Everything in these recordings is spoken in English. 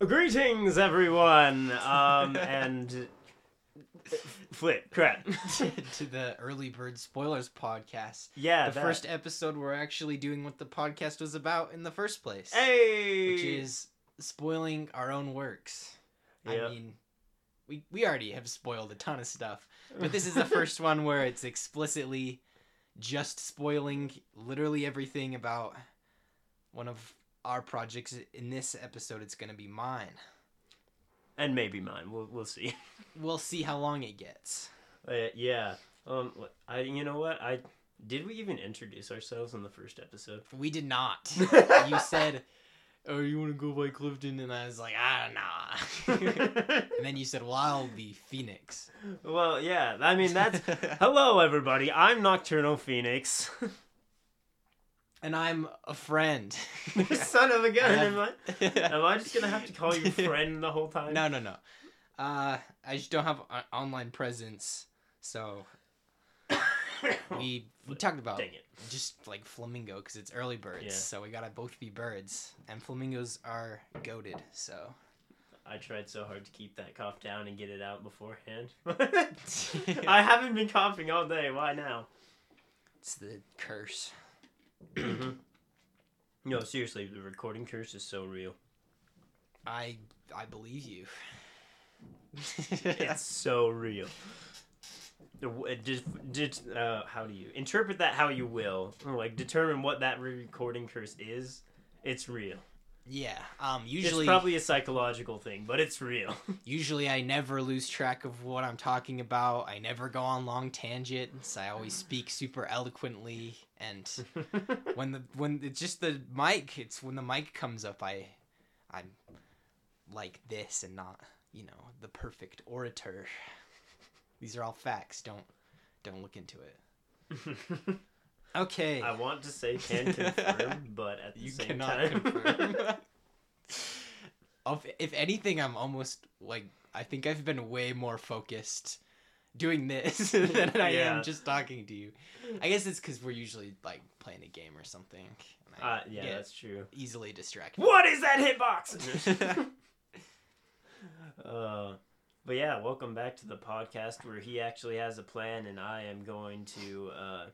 Greetings, everyone. Um, and flip crap. to the Early Bird Spoilers podcast. Yeah, the that. first episode, we're actually doing what the podcast was about in the first place, Hey. which is spoiling our own works. Yep. I mean, we we already have spoiled a ton of stuff, but this is the first one where it's explicitly just spoiling literally everything about one of our projects. In this episode, it's going to be mine. and maybe mine. We'll we'll see. We'll see how long it gets. Uh, yeah. Um. I. You know what? I. Did we even introduce ourselves in the first episode? We did not. you said, "Oh, you want to go by Clifton?" And I was like, "Ah, nah." and then you said, "Well, I'll be Phoenix." well, yeah. I mean, that's. Hello, everybody. I'm Nocturnal Phoenix. And I'm a friend. Son of a gun. Am I, am I just gonna have to call you friend the whole time? no, no, no. Uh, I just don't have an online presence, so we we talked about Dang it. just like flamingo because it's early birds, Yeah. so we gotta both be birds, and flamingos are goaded. So I tried so hard to keep that cough down and get it out beforehand. I haven't been coughing all day. Why now? it's the curse. no, seriously, the recording curse is so real. I I believe you. It's so real. Just, just uh, how do you interpret that? How you will, or like determine what that recording curse is. It's real. Yeah. Um. Usually, it's probably a psychological thing, but it's real. usually I never lose track of what I'm talking about. I never go on long tangents. I always speak super eloquently, and when the when it's just the mic, it's when the mic comes up, I I'm like this and not you know the perfect orator. These are all facts. Don't don't look into it. Okay. I want to say can confirm, but at the you same cannot time, confirm. if anything, I'm almost like I think I've been way more focused doing this than I Yeah. am just talking to you. I guess it's because we're usually like playing a game or something. uh, yeah, that's true. easily distracted. What is that hitbox? uh, but yeah, welcome back to the podcast where he actually has a plan, and I am going to uh,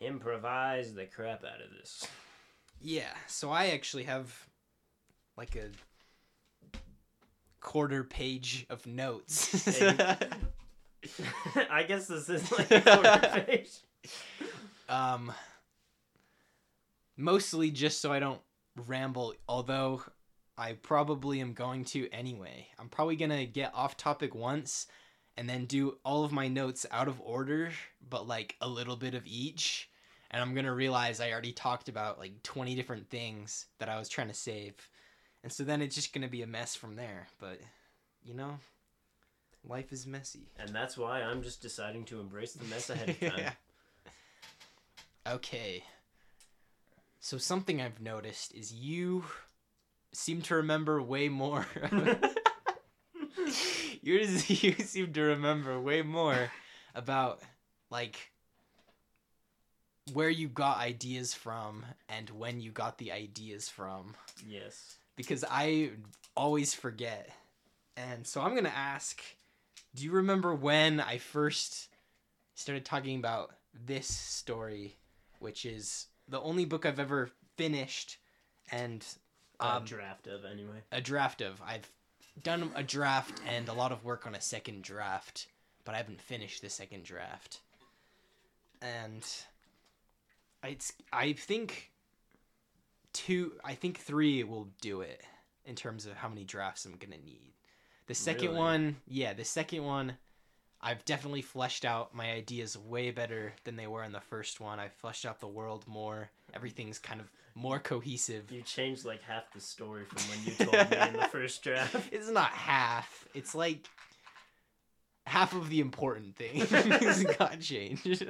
improvise the crap out of this. yeah, so I actually have like a quarter page of notes. I guess this is like a quarter page. Um, mostly just so I don't ramble, although I probably am going to anyway. I'm probably gonna get off topic once and then do all of my notes out of order, but like a little bit of each. And I'm gonna realize I already talked about like 20 different things that I was trying to save. And so then it's just gonna be a mess from there. But, you know, life is messy. And that's why I'm just deciding to embrace the mess ahead of time. Okay. So something I've noticed is you seem to remember way more. you you seem to remember way more about like where you got ideas from and when you got the ideas from yes. because I always forget. And so I'm going to ask do you remember when I first started talking about this story, which is the only book I've ever finished and A um, draft of, anyway. a draft of? I've done a draft and a lot of work on a second draft, but I haven't finished the second draft. And it's I think two I think 3 will do it in terms of how many drafts I'm going to need. The second Really? one, yeah, the second one I've definitely fleshed out my ideas way better than they were in the first one. I've fleshed out the world more. Everything's kind of more cohesive. You changed like half the story from when you told me in the first draft. It's not half. It's like half of the important things got changed.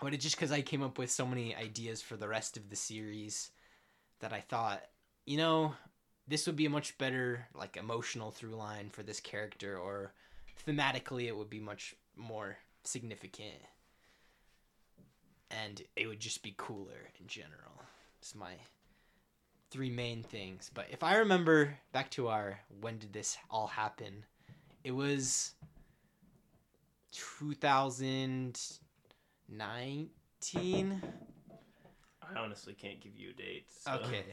but it's just because I came up with so many ideas for the rest of the series that I thought, you know, this would be a much better like emotional through line for this character, or thematically it would be much more significant, and it would just be cooler in general. It's my three main things. But if I remember back to our when did this all happen, it was 2019. I honestly can't give you a date. so- Okay.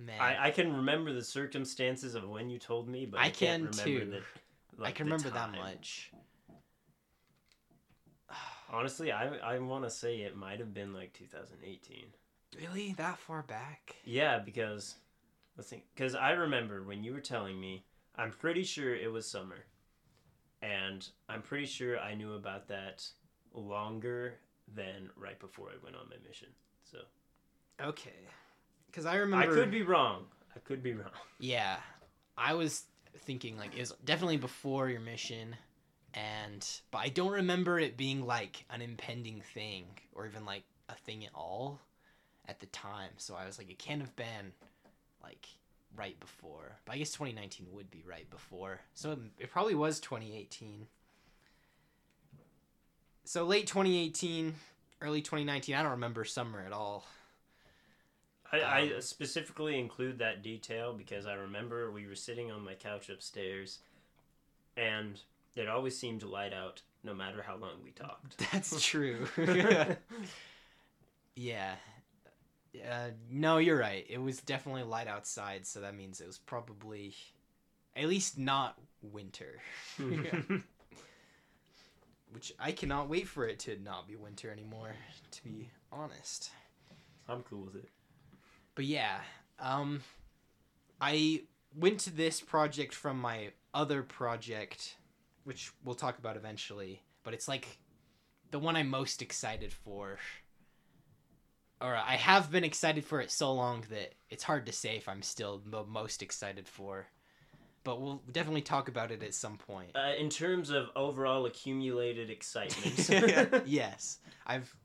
Man, I, I can remember the circumstances of when you told me, but I, I can't remember too. The, I can remember that time. much. Honestly, I I want to say it might have been like 2018. Really, that far back? Yeah, because let's think. Because I remember when you were telling me, I'm pretty sure it was summer, and I'm pretty sure I knew about that longer than right before I went on my mission. So Okay. Because I remember. I could be wrong. I could be wrong. Yeah, I was thinking like it was definitely before your mission, and but I don't remember it being like an impending thing or even like a thing at all at the time. So I was like, it can't have been like right before. But I guess 2019 would be right before. So it, it probably was 2018. So late 2018, early 2019. I don't remember summer at all. I, I Um, specifically include that detail because I remember we were sitting on my couch upstairs, and it always seemed to light out no matter how long we talked. That's true. yeah. Uh, no, you're right. It was definitely light outside, so that means it was probably at least not winter. Which I cannot wait for it to not be winter anymore, to be honest. I'm cool with it. But yeah, um, I went to this project from my other project, which we'll talk about eventually. But it's like the one I'm most excited for. Or I have been excited for it so long that it's hard to say if I'm still the most excited for. But we'll definitely talk about it at some point. Uh, in terms of overall accumulated excitement, yes, I've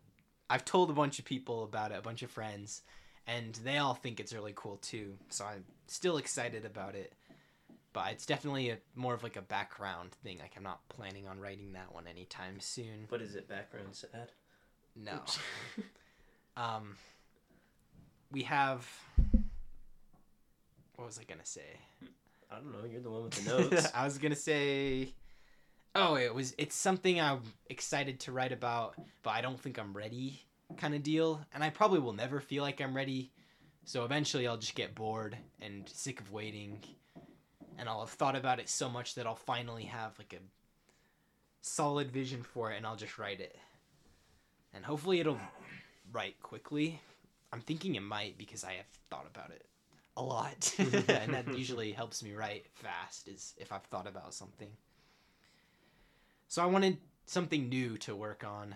I've told a bunch of people about it, a bunch of friends, and they all think it's really cool too. So I'm still excited about it. But it's definitely a more of like a background thing. Like I'm not planning on writing that one anytime soon. what is it? Background sad. No. um we have what was I gonna say? I don't know. You're the one with the notes. I was gonna say, oh, it was. It's something I'm excited to write about, but I don't think I'm ready, kind of deal. And I probably will never feel like I'm ready. So eventually, I'll just get bored and sick of waiting, and I'll have thought about it so much that I'll finally have like a solid vision for it, and I'll just write it. And hopefully, it'll write quickly. I'm thinking it might because I have thought about it a lot and that usually helps me write fast is if i've thought about something so i wanted something new to work on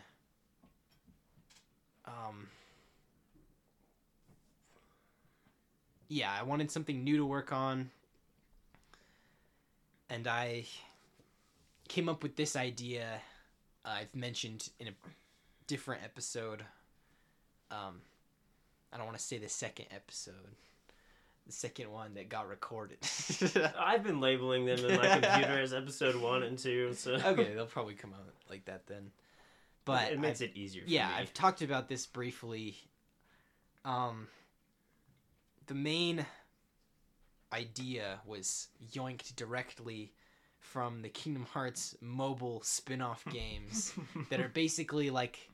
um yeah i wanted something new to work on and i came up with this idea i've mentioned in a different episode um i don't want to say the second episode the second one that got recorded. I've been labeling them in my computer as episode one and two. So okay, they'll probably come out like that then. But it makes I've- it easier. For yeah, me. I've talked about this briefly. Um, the main idea was yoinked directly from the Kingdom Hearts mobile spin-off games that are basically like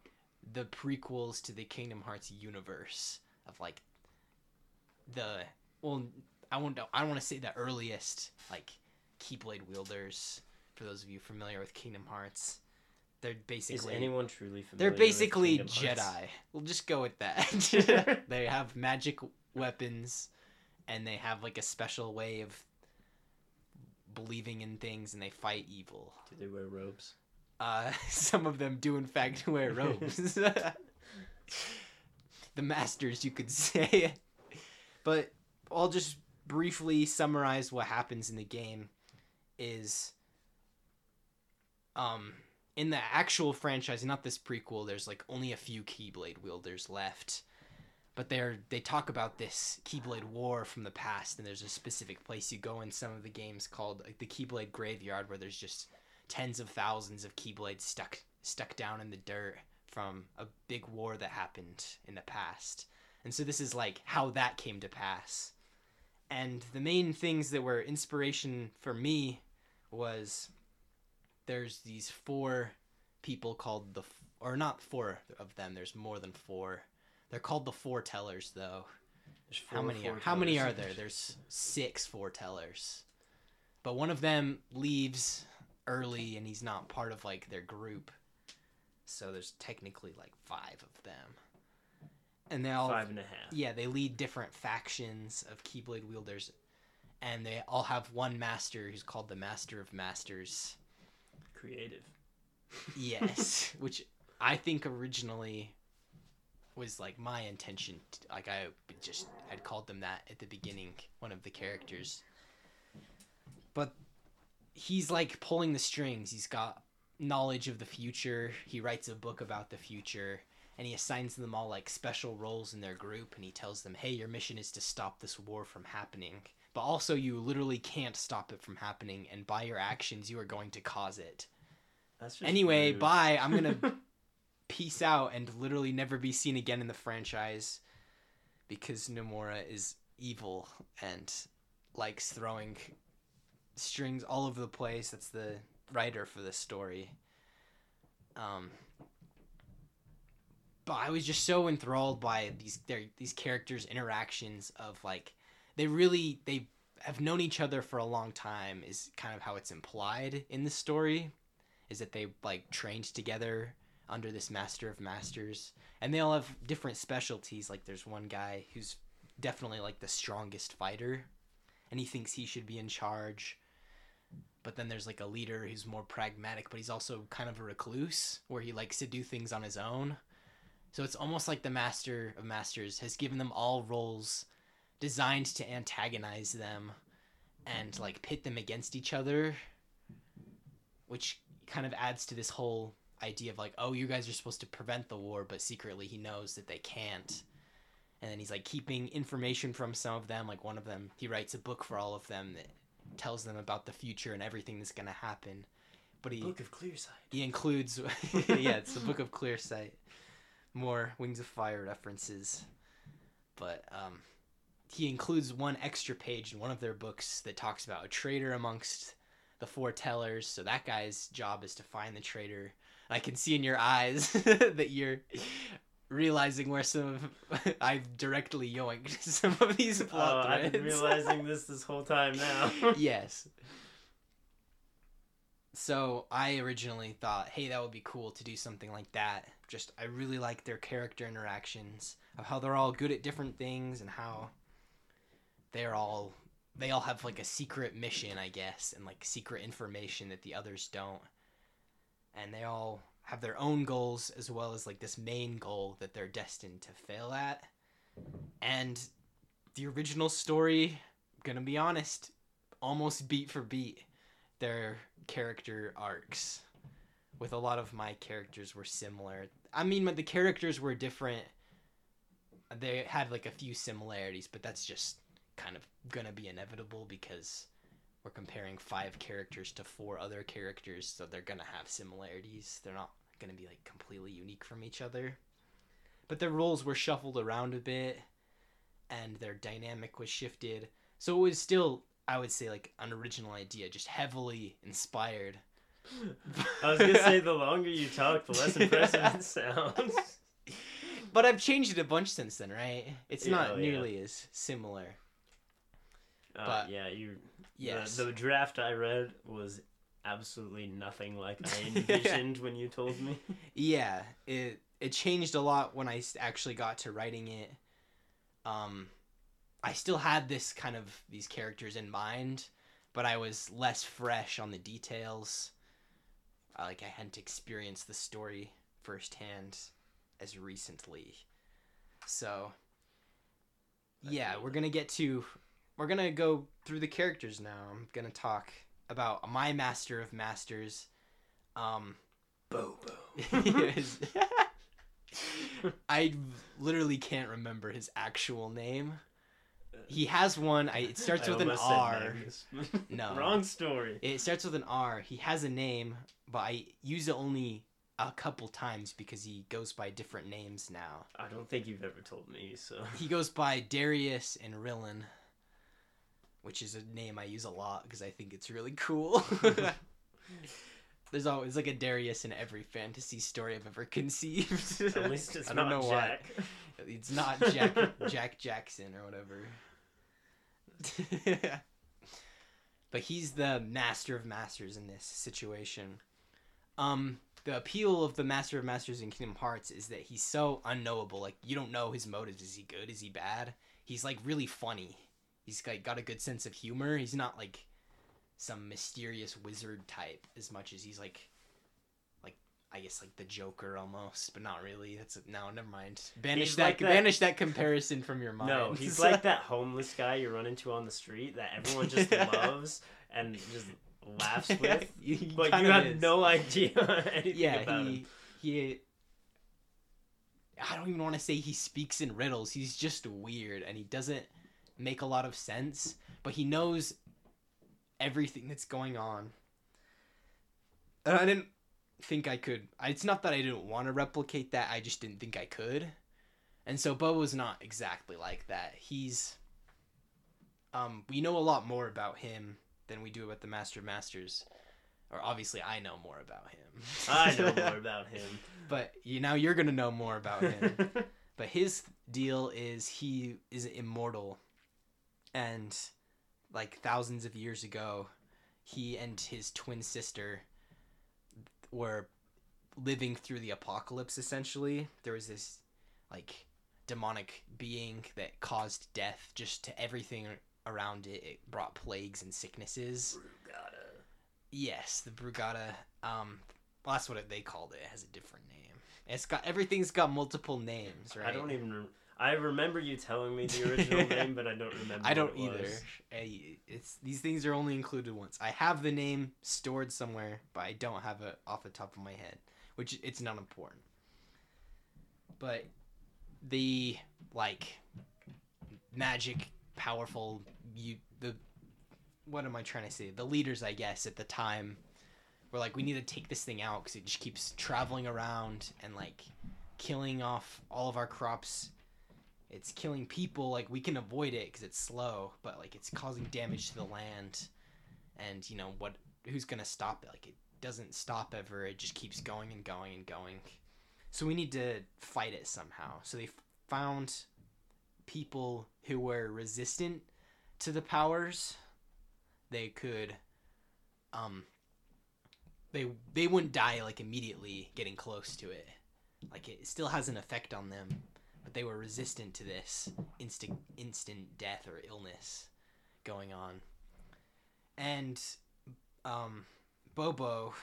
the prequels to the Kingdom Hearts universe of like the well I won't I don't want to say the earliest like Keyblade wielders for those of you familiar with Kingdom Hearts. They're Is basically anyone truly familiar? they're basically Kingdom Jedi. Hearts? We'll just go with that. they have magic weapons and they have like a special way of believing in things and they fight evil. Do they wear robes? Uh, some of them do in fact wear robes. the masters, you could say. But I'll just briefly summarize what happens in the game. Is um in the actual franchise, not this prequel, there's like only a few Keyblade wielders left. But they're they talk about this Keyblade War from the past, and there's a specific place you go in some of the games called like the Keyblade Graveyard, where there's just tens of thousands of Keyblades stuck stuck down in the dirt from a big war that happened in the past. And so this is like how that came to pass. And the main things that were inspiration for me was there's these four people called the or not four of them, there's more than four. They're called the foretellers though. There's How four many are how many are there? There's six foretellers. But one of them leaves early and he's not part of like their group. So there's technically like five of them. And they all five and a half. yeah, they lead different factions of Keyblade wielders and they all have one master who's called the Master of Masters. Creative. Yes, which I think originally was like my intention. t like I just had called them that at the beginning, one of the characters. But he's like pulling the strings. He's got knowledge of the future. He writes a book about the future and he assigns them all like special roles in their group and he tells them, "Hey, your mission is to stop this war from happening." But also you literally can't stop it from happening and by your actions you are going to cause it. That's just Anyway, rude. bye. I'm gonna peace out and literally never be seen again in the franchise because Nomura is evil and likes throwing strings all over the place. That's the writer for this story. Um, but I was just so enthralled by these their, these characters' interactions of like they really they have known each other for a long time is kind of how it's implied in the story is that they like trained together under this master of masters. And they all have different specialties. Like there's one guy who's definitely like the strongest fighter and he thinks he should be in charge. But then there's like a leader who's more pragmatic but he's also kind of a recluse where he likes to do things on his own. So it's almost like the master of masters has given them all roles designed to antagonize them and like pit them against each other which kind of adds to this whole idea of like oh you guys are supposed to prevent the war but secretly he knows that they can't. And then he's like keeping information from some of them. Like one of them he writes a book for all of them that tells them about the future and everything that's going to happen. But he Book of Clear Sight. he includes yeah it's the book of clear sight. More wings of fire references. But um he includes one extra page in one of their books that talks about a traitor amongst the foretellers. So that guy's job is to find the traitor i can see in your eyes that you're realizing where some of i've directly yoinked some of these Oh, plot I've been threads. realizing this this whole time now. yes. So I originally thought, hey, that would be cool to do something like that. Just I really like their character interactions of how they're all good at different things and how they're all they all have like a secret mission, I guess, and like secret information that the others don't. And they all have their own goals as well as like this main goal that they're destined to fail at. And the original story, gonna be honest, almost beat for beat their character arcs. With a lot of my characters were similar. I mean the characters were different. They had like a few similarities but that's just kind of gonna be inevitable because we're comparing five characters to four other characters so they're gonna have similarities they're not gonna be like completely unique from each other but their roles were shuffled around a bit and their dynamic was shifted so it was still I would say like an original idea, just heavily inspired. I was gonna say the longer you talk, the less impressive it sounds. But I've changed it a bunch since then, right? It's Yeah, not oh, yeah. nearly as similar. Uh, But- yeah, you. Yes. The, the draft I read was absolutely nothing like I envisioned when you told me. Yeah, it it changed a lot when I actually got to writing it. Um, I still had this kind of these characters in mind, but I was less fresh on the details. Uh, like I hadn't experienced the story firsthand as recently, so yeah, we're gonna get to we're gonna go through the characters now. I'm gonna talk about my master of masters. Um, Bobo. I literally can't remember his actual name. He has one. I, it starts I with an R. No. Wrong story. It starts with an R. He has a name, but I use it only a couple times because he goes by different names now. I don't think you've ever told me, so. He goes by Darius and Rillin, which is a name I use a lot because I think it's really cool. There's always like a Darius in every fantasy story I've ever conceived. At least it's I don't not know Jack. why. It's not Jack Jack Jackson or whatever. but he's the master of masters in this situation. Um, the appeal of the master of masters in Kingdom Hearts is that he's so unknowable. Like you don't know his motives. Is he good? Is he bad? He's like really funny. He's like got a good sense of humor. He's not like some mysterious wizard type as much as he's like like I guess like the Joker almost, but not really. That's a, no, never mind. Banish He's that, like that- banish that comparison from your mind. No, he's like that homeless guy you run into on the street that everyone just loves and just laughs with. He- he But you have is. no idea anything yeah, about he him. he. I don't even want to say he speaks in riddles. He's just weird, and he doesn't make a lot of sense. But he knows everything that's going on. And I didn't think I could. It's not that I didn't want to replicate that. I just didn't think I could. And so Bobo's not exactly like that. He's. Um, we know a lot more about him than we do about the Master of Masters. Or obviously, I know more about him. I know more about him. but you now you're gonna know more about him. but his deal is he is immortal, and like thousands of years ago, he and his twin sister were living through the apocalypse. Essentially, there was this like demonic being that caused death just to everything around it. It brought plagues and sicknesses. Brugada. Yes, the Brugada. Um, well, that's what it, they called it. It has a different name. It's got everything's got multiple names, right? I don't even. I remember you telling me the original name, but I don't remember. I don't it either. I- It's these things are only included once. I have the name stored somewhere, but I don't have it off the top of my head, which it's not important. But the like magic, powerful you the what am I trying to say? The leaders, I guess, at the time were like, we need to take this thing out because it just keeps traveling around and like killing off all of our crops it's killing people like we can avoid it because it's slow but like it's causing damage to the land. And you know what who's gonna stop it? Like it doesn't stop ever it just keeps going and going and going. So we need to fight it somehow. So they found people who were resistant to the powers. They could um they they wouldn't die like immediately getting close to it. Like it still has an effect on them but they were resistant to this instant instant death or illness going on. And um Bobo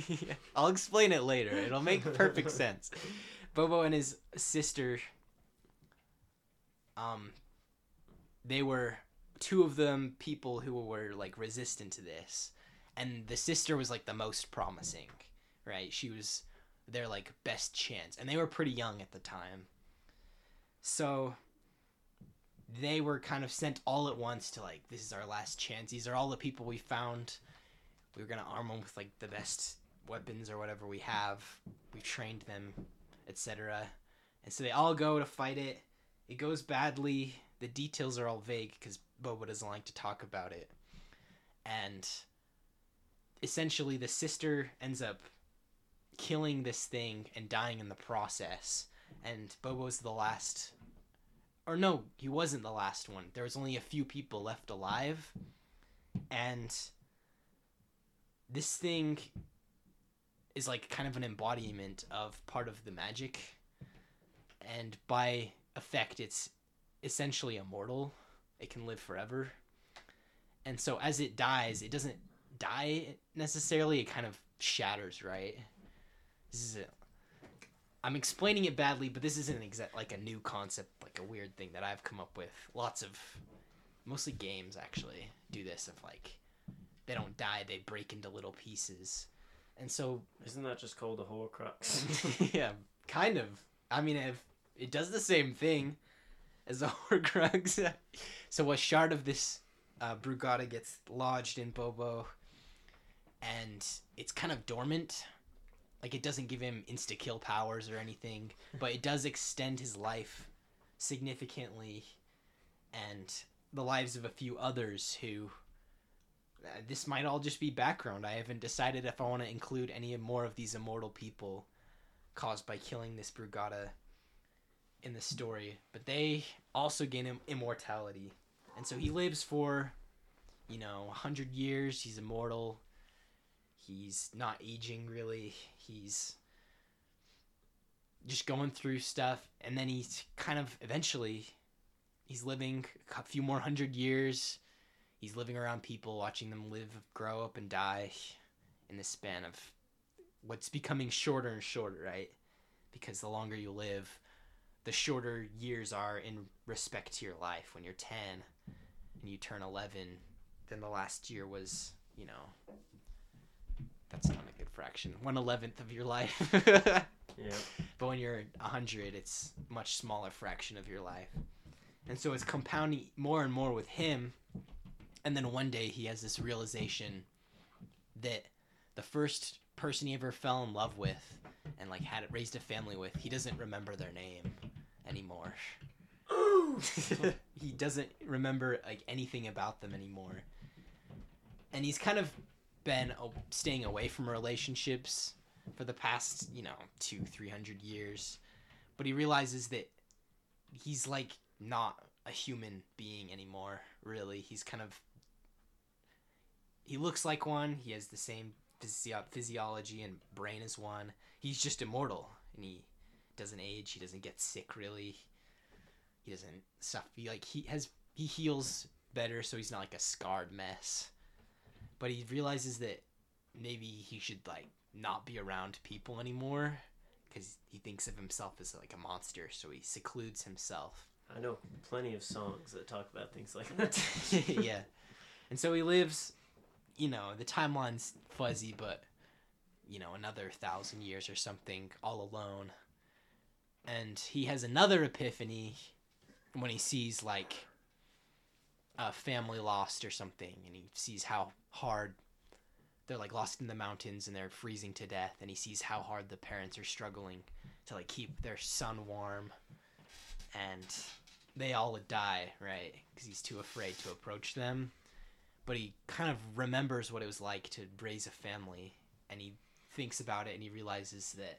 I'll explain it later. It'll make perfect sense. Bobo and his sister um they were two of them people who were like resistant to this. And the sister was like the most promising, right? She was their like best chance and they were pretty young at the time so they were kind of sent all at once to like this is our last chance. These are all the people we found. We were to arm them with like the best weapons or whatever we have. We've trained them etc and so they all go to fight it. It goes badly. The details are all vague because Bobo doesn't like to talk about it. And essentially the sister ends up killing this thing and dying in the process. And Bobo's the last. Or no, he wasn't the last one. There was only a few people left alive. And this thing is like kind of an embodiment of part of the magic. And by effect, it's essentially immortal. It can live forever. And so as it dies, it doesn't die necessarily, it kind of shatters, right? This is. I'm explaining it badly, but this isn't exact like a new concept, like a weird thing that I've come up with. Lots of, mostly games actually do this. Of like, they don't die; they break into little pieces, and so Isn't that just called a Horcrux? yeah, kind of. I mean, if it does the same thing as a Horcrux. so a shard of this uh, Brugada gets lodged in Bobo, and it's kind of dormant. Like it doesn't give him insta kill powers or anything, but it does extend his life significantly and the lives of a few others who uh, this might all just be background. I haven't decided if I want to include any more of these immortal people caused by killing this Brugada in the story, but they also gain Im- immortality. And so he lives for, you know, 100 years. He's immortal. He's not aging really. He's just going through stuff. And then he's kind of eventually, he's living a few more hundred years. He's living around people, watching them live, grow up, and die in the span of what's becoming shorter and shorter, right? Because the longer you live, the shorter years are in respect to your life. When you're 10 and you turn 11, then the last year was, you know, that's not a good fraction. One eleventh of your life. Yeah. But when you're 100, it's much smaller fraction of your life. And so it's compounding more and more with him. And then one day he has this realization that the first person he ever fell in love with and like had raised a family with, he doesn't remember their name anymore. he doesn't remember like anything about them anymore. And he's kind of been staying away from relationships for the past, you know, two, three hundred years. But he realizes that he's like not a human being anymore, really. He's kind of. He looks like one, he has the same physio- physiology and brain as one. He's just immortal, and he doesn't age, he doesn't get sick, really. He doesn't suffer. Like, he has. He heals better, so he's not like a scarred mess. But he realizes that maybe he should, like, not be around people anymore because he thinks of himself as like a monster so he secludes himself. I know plenty of songs that talk about things like that. yeah. And so he lives you know the timeline's fuzzy but you know another thousand years or something all alone. And he has another epiphany when he sees like a family lost or something and he sees how hard they're like lost in the mountains and they're freezing to death and he sees how hard the parents are struggling to like keep their son warm and they all would die right because he's too afraid to approach them. But he kind of remembers what it was like to raise a family and he thinks about it and he realizes that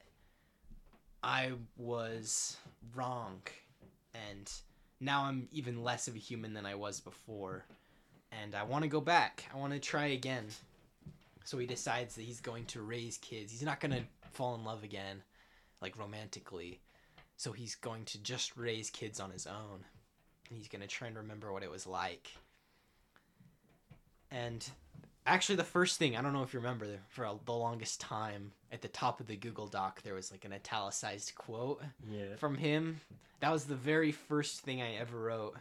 i was wrong and now i'm even less of a human than i was before and i want to go back i want to try again so he decides that he's going to raise kids. He's not going to fall in love again, like romantically. So he's going to just raise kids on his own. And he's going to try and remember what it was like. And actually, the first thing, I don't know if you remember, for the longest time, at the top of the Google Doc, there was like an italicized quote yeah. from him. That was the very first thing I ever wrote.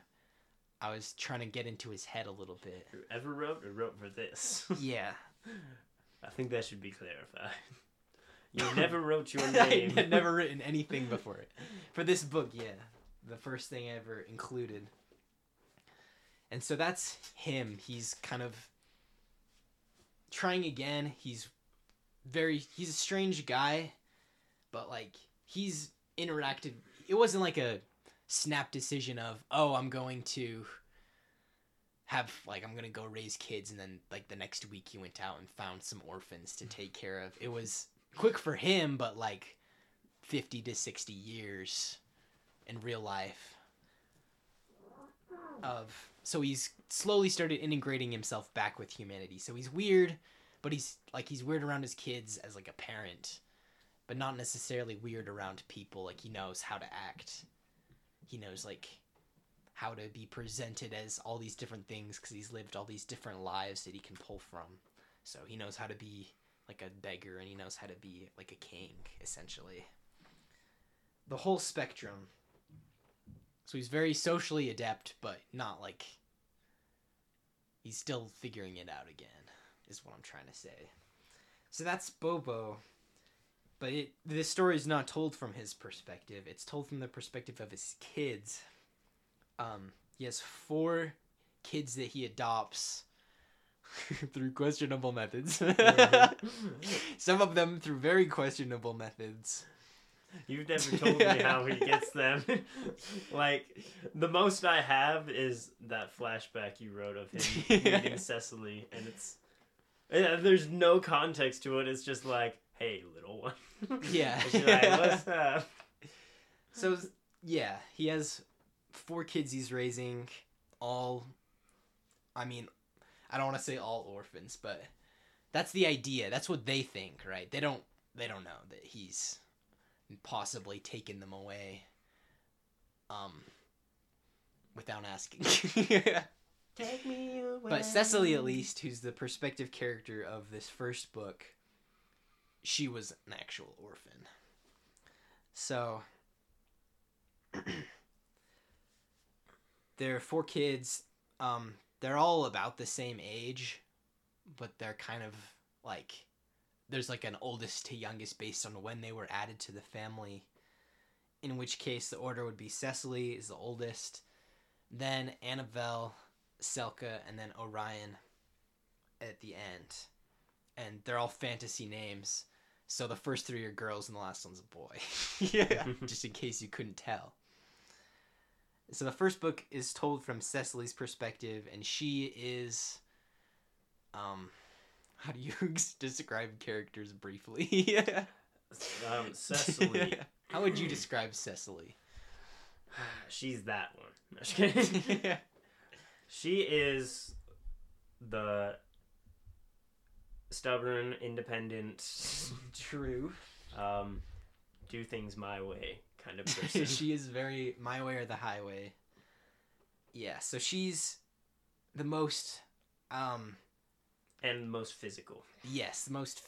I was trying to get into his head a little bit. Who ever wrote or wrote for this? Yeah. I think that should be clarified. You never wrote your I name. had never written anything before it. For this book, yeah. The first thing I ever included. And so that's him. He's kind of trying again. He's very he's a strange guy, but like he's interacted it wasn't like a snap decision of, "Oh, I'm going to have like I'm gonna go raise kids and then like the next week he went out and found some orphans to take care of. It was quick for him, but like fifty to sixty years in real life. Of so he's slowly started integrating himself back with humanity. So he's weird, but he's like he's weird around his kids as like a parent, but not necessarily weird around people. Like he knows how to act. He knows like how to be presented as all these different things because he's lived all these different lives that he can pull from. So he knows how to be like a beggar and he knows how to be like a king, essentially. The whole spectrum. So he's very socially adept, but not like. He's still figuring it out again, is what I'm trying to say. So that's Bobo. But it, this story is not told from his perspective. It's told from the perspective of his kids um, he has four kids that he adopts through questionable methods. Some of them through very questionable methods. You've never told me how he gets them. like the most I have is that flashback you wrote of him meeting Cecily, and it's there's no context to it. It's just like, hey, little one. Yeah. Like, What's up? So yeah, he has four kids he's raising, all I mean, I don't want to say all orphans, but that's the idea. That's what they think, right? They don't they don't know that he's possibly taken them away um without asking. Take me away. but Cecily at least, who's the perspective character of this first book, she was an actual orphan. So there are four kids. Um, they're all about the same age, but they're kind of like there's like an oldest to youngest based on when they were added to the family. In which case, the order would be Cecily is the oldest, then Annabelle, Selka, and then Orion at the end. And they're all fantasy names. So the first three are girls and the last one's a boy. yeah. Just in case you couldn't tell. So the first book is told from Cecily's perspective, and she is, um, how do you describe characters briefly? um, Cecily, how would you describe Cecily? she's that one. No, kidding. She is the stubborn, independent, True. um, do things my way kind of person. she is very my way or the highway. Yeah, so she's the most, um, and most physical. yes, the most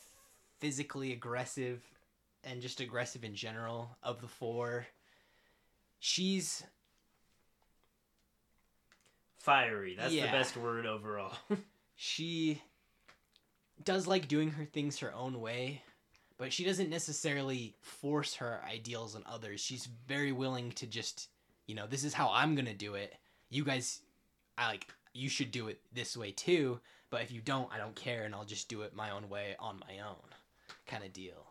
physically aggressive and just aggressive in general of the four. She's Fiery. That's Yeah. the best word overall. she does like doing her things her own way, but she doesn't necessarily force her ideals on others. She's very willing to just, you know, this is how I'm going to do it. You guys I like you should do it this way too, but if you don't, I don't care and I'll just do it my own way on my own kind of deal.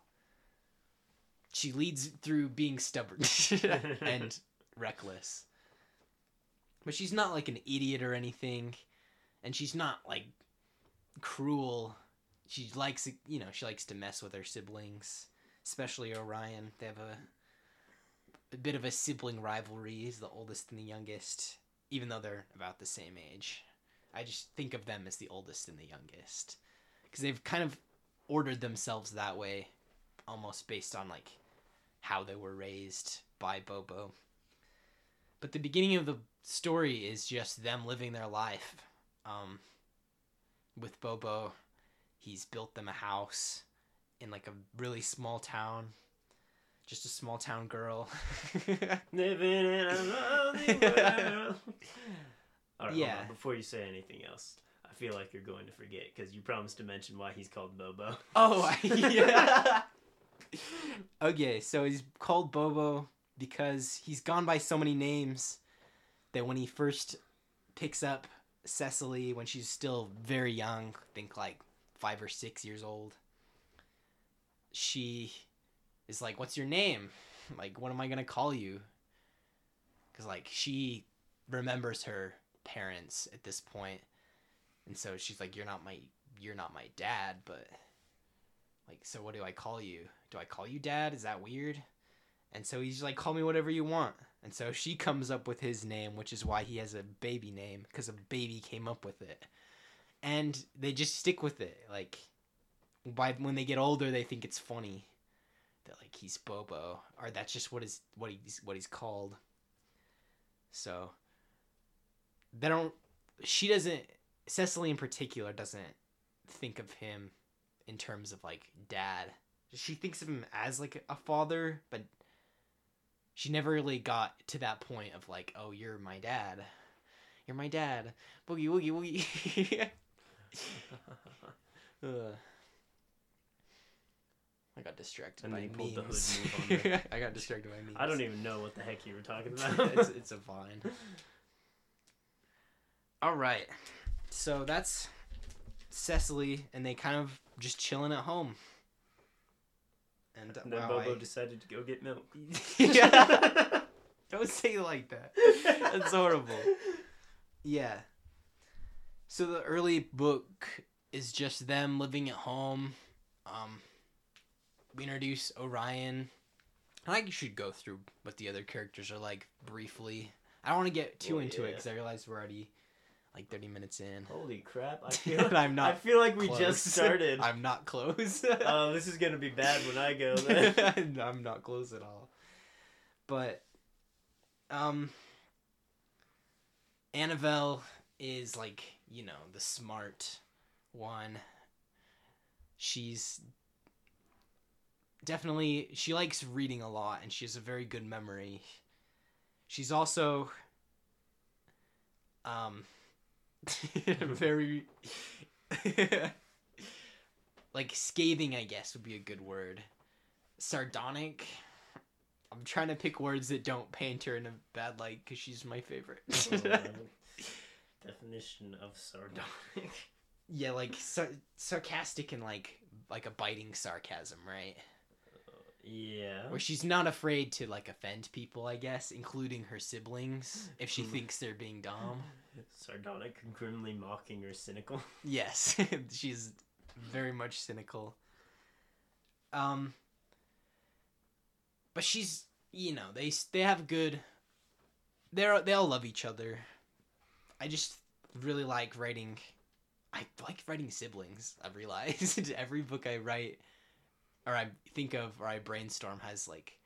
She leads through being stubborn and reckless. But she's not like an idiot or anything and she's not like cruel. She likes you know she likes to mess with her siblings, especially Orion. They have a a bit of a sibling rivalry. He's the oldest and the youngest, even though they're about the same age. I just think of them as the oldest and the youngest because they've kind of ordered themselves that way, almost based on like how they were raised by Bobo. But the beginning of the story is just them living their life. Um, with Bobo, he's built them a house in like a really small town. Just a small town girl. Living in a lonely world. All right, Yeah. Before you say anything else, I feel like you're going to forget because you promised to mention why he's called Bobo. Oh, yeah. okay, so he's called Bobo because he's gone by so many names that when he first picks up Cecily when she's still very young, think like five or six years old, she is like, What's your name? Like, what am I going to call you? Because, like, she remembers her parents at this point and so she's like you're not my you're not my dad but like so what do i call you do i call you dad is that weird and so he's like call me whatever you want and so she comes up with his name which is why he has a baby name because a baby came up with it. And they just stick with it. Like by when they get older they think it's funny that like he's bobo or that's just what is what he's what he's called. So they don't she doesn't cecily in particular doesn't think of him in terms of like dad. She thinks of him as like a father but she never really got to that point of like oh you're my dad you're my dad boogie woogie woogie. I got distracted And by then pulled the hood move on I got distracted by memes. I don't even know what the heck you were talking about. it's, it's a vine. All right. So that's Cecily, and they kind of just chilling at home. And, And then wow, Bobo I- decided to go get milk. yeah. Don't say like that. That's horrible. Yeah. So the early book is just them living at home. Um, we introduce Orion. I think you should go through what the other characters are like briefly. I don't want to get too Well, into it because I realize we're already like 30 minutes in. Holy crap! I feel And I'm not I feel like we close. just started. I'm not close. Oh, this is gonna be bad when I go. I'm not close at all. But um Annabelle is like, you know, the smart one. She's definitely she likes reading a lot and she has a very good memory. She's also um very like scathing i guess would be a good word sardonic i'm trying to pick words that don't paint her in a bad light because she's my favorite Oh, definition of sardonic. yeah like sar- sarcastic and like like a biting sarcasm right Yeah. where she's not afraid to like offend people i guess including her siblings if she Hmm. thinks they're being dumb Sardonic, grimly mocking or cynical. Yes, she's very much cynical. Um, but she's you know they they have good. They're they all love each other. I just really like writing. I like writing siblings. I've realized every book I write, or I think of, or I brainstorm has like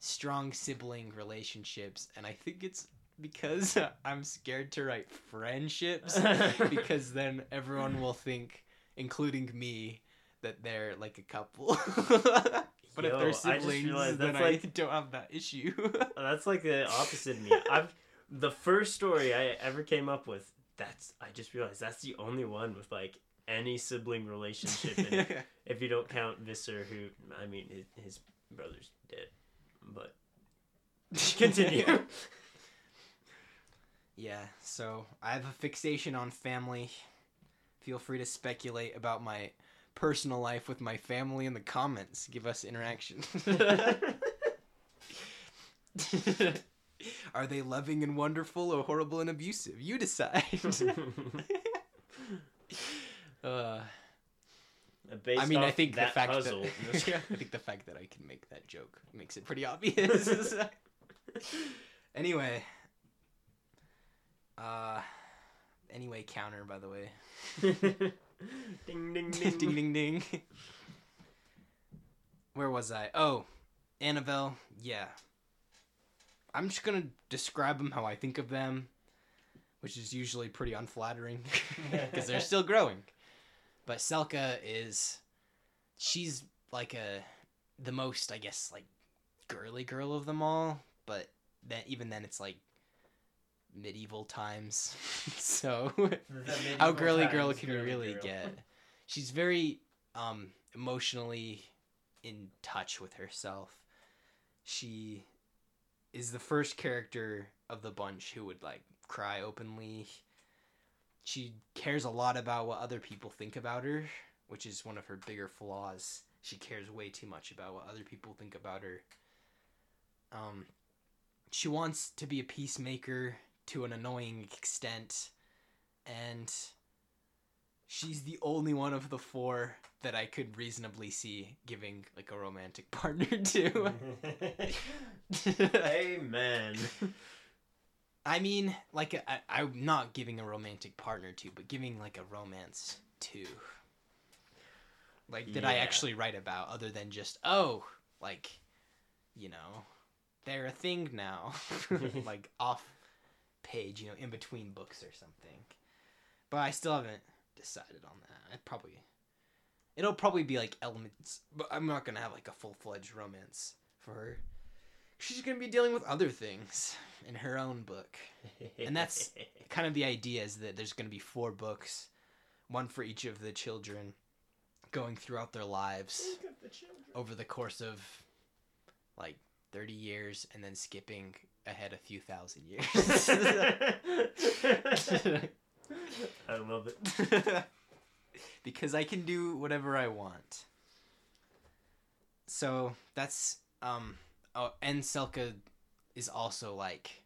strong sibling relationships, and I think it's because I'm scared to write friendships because then everyone will think, including me, that they're like a couple. but Yo, if they're siblings, realized then that's I don't have that issue. Oh, that's like the opposite of me. I've the first story I ever came up with. That's I just realized that's the only one with like any sibling relationship in it. if you don't count Visser, who I mean his, his brother's dead, but continue. Yeah, so I have a fixation on family. Feel free to speculate about my personal life with my family in the comments. Give us interaction. Are they loving and wonderful or horrible and abusive? You decide. uh, Based I mean, I off think the fact puzzle, that I think the fact that I can make that joke makes it pretty obvious. anyway, uh, anyway, counter by the way. ding ding ding ding ding ding. Where was I? Oh, Annabelle. Yeah. I'm just gonna describe them how I think of them, which is usually pretty unflattering because they're still growing. But Selka is, she's like a, the most I guess like, girly girl of them all. But then even then it's like, medieval times. so how girly girl can you really get? She's very um emotionally in touch with herself. She is the first character of the bunch who would like cry openly. She cares a lot about what other people think about her, which is one of her bigger flaws. She cares way too much about what other people think about her. Um she wants to be a peacemaker to an annoying extent and she's the only one of the four that I could reasonably see giving like a romantic partner to. Amen. I mean, like I, I'm not giving a romantic partner to, but giving like a romance to. Like that I actually write about, other than just oh, like, you know, they're a thing now, like off page, you know, in between books or something. But I still haven't decided on that. I probably, it'll probably be like elements, but I'm not gonna have like a full fledged romance for her. She's gonna be dealing with other things in her own book. And that's- Kind of the idea is that there's gonna be four books, one for each of the children, going throughout their lives over the course of like 30 years and then skipping ahead a few thousand years. I love it. because I can do whatever I want. So that's um oh and Selka is also like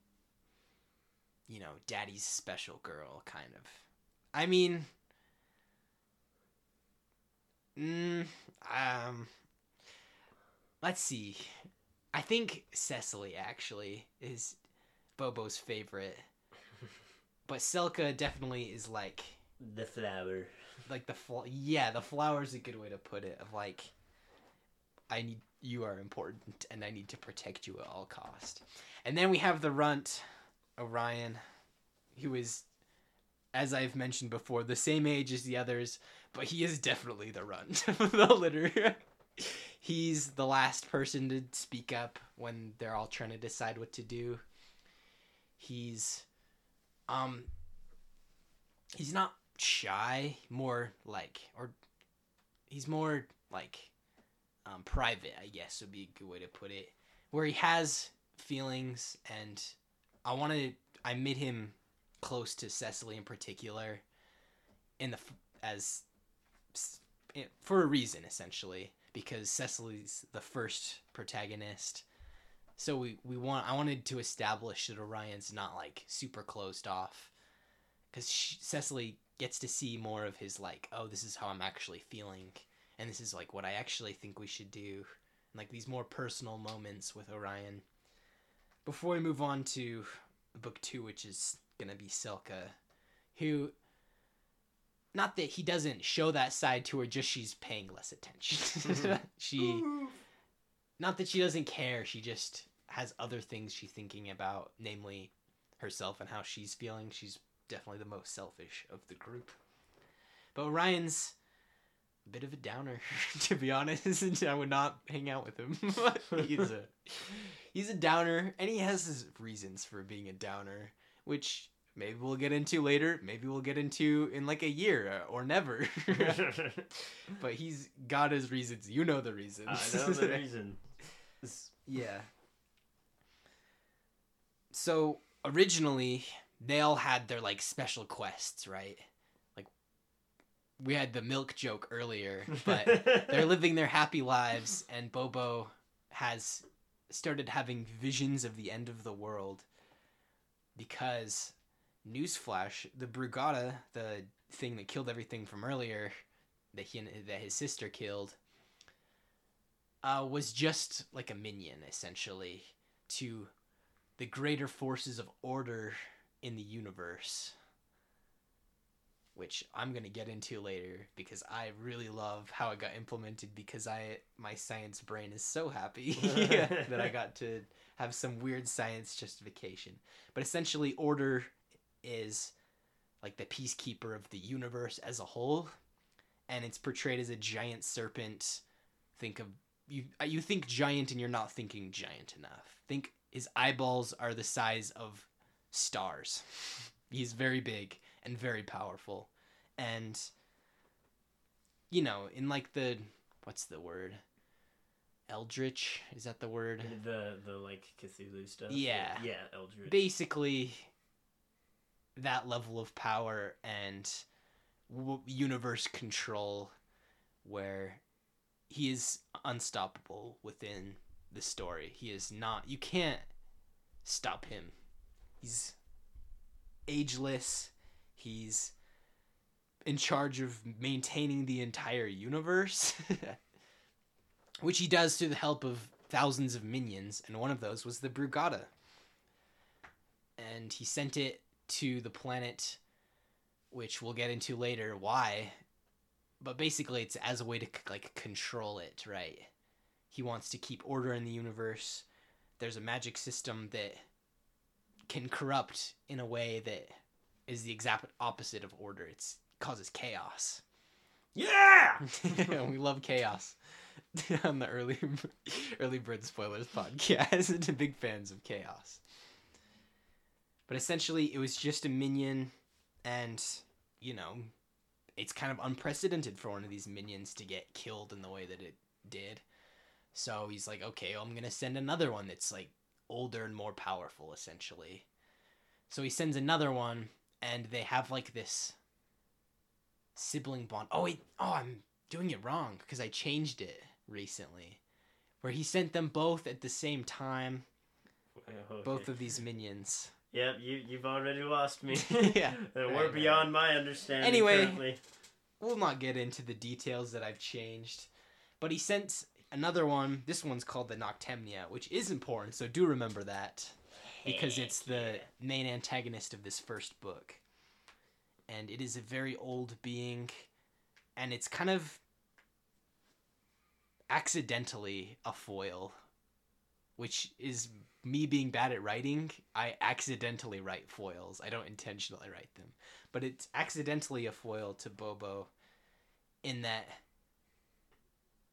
you know, daddy's special girl kind of. I mean mm, um let's see. I think Cecily actually is Bobo's favorite. But Selka definitely is like The flower. like the fl- yeah, the flower is a good way to put it of like I need you are important and I need to protect you at all cost. And then we have the runt Orion who is as I've mentioned before the same age as the others, but he is definitely the runt of the litter. He's the last person to speak up when they're all trying to decide what to do. He's um he's not shy, more like or he's more like um private, I guess would be a good way to put it. Where he has feelings and I wanted I made him close to Cecily in particular in the as for a reason essentially because Cecily's the first protagonist. So we, we want I wanted to establish that Orion's not like super closed off because Cecily gets to see more of his like oh this is how I'm actually feeling and this is like what I actually think we should do like these more personal moments with Orion. Before we move on to book two, which is gonna be Selka, who not that he doesn't show that side to her, just she's paying less attention. Mm-hmm. she not that she doesn't care, she just has other things she's thinking about, namely herself and how she's feeling. She's definitely the most selfish of the group. But ryan's a bit of a downer, to be honest. I would not hang out with him. he's a he's a downer, and he has his reasons for being a downer, which maybe we'll get into later. Maybe we'll get into in like a year uh, or never. but he's got his reasons. You know the reasons. I know the reason. Yeah. So originally, they all had their like special quests, right? Like we had the milk joke earlier, but they're living their happy lives, and Bobo has started having visions of the end of the world because newsflash the brugada the thing that killed everything from earlier that he that his sister killed uh, was just like a minion essentially to the greater forces of order in the universe which I'm gonna get into later because I really love how it got implemented because I my science brain is so happy that I got to have some weird science justification. But essentially, order is like the peacekeeper of the universe as a whole, and it's portrayed as a giant serpent. Think of you uh, you think giant and you're not thinking giant enough. Think his eyeballs are the size of stars. He's very big and very powerful. And you know, in like the what's the word? Eldritch, is that the word? the the like Cthulhu stuff. Yeah. yeah, Eldritch. Basically that level of power and w- universe control where he is unstoppable within the story. He is not you can't stop him. He's ageless. He's in charge of maintaining the entire universe, which he does through the help of thousands of minions, and one of those was the Brugada. And he sent it to the planet, which we'll get into later why, but basically it's as a way to like control it, right? He wants to keep order in the universe. There's a magic system that can corrupt in a way that is the exact opposite of order. It causes chaos. yeah. we love chaos on the early early bird spoilers podcast. Big fans of chaos. But essentially, it was just a minion, and you know, it's kind of unprecedented for one of these minions to get killed in the way that it did. So he's like, okay, well, I'm gonna send another one that's like older and more powerful, essentially. So he sends another one, and they have like this sibling bond. Oh wait, oh I'm doing it wrong because I changed it recently, where he sent them both at the same time. Oh, okay. Both of these minions. Yep, you you've already lost me. Yeah, we're beyond my understanding. Anyway. currently. We'll not get into the details that I've changed, but he sent another one. This one's called the Noctemnia, which is important, so do remember that because it's the main antagonist of this first book. And it is a very old being, and it's kind of accidentally a foil, which is me being bad at writing. I accidentally write foils, I don't intentionally write them. But it's accidentally a foil to Bobo in that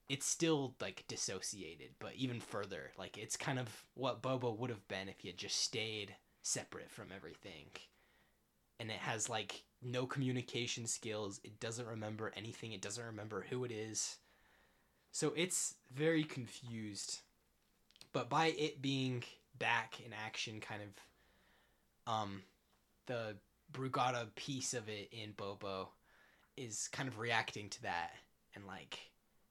it's still like dissociated, but even further. Like it's kind of what Bobo would have been if he had just stayed separate from everything. And it has like no communication skills. It doesn't remember anything. It doesn't remember who it is. So it's very confused. But by it being back in action, kind of, um, the Brugada piece of it in Bobo is kind of reacting to that and like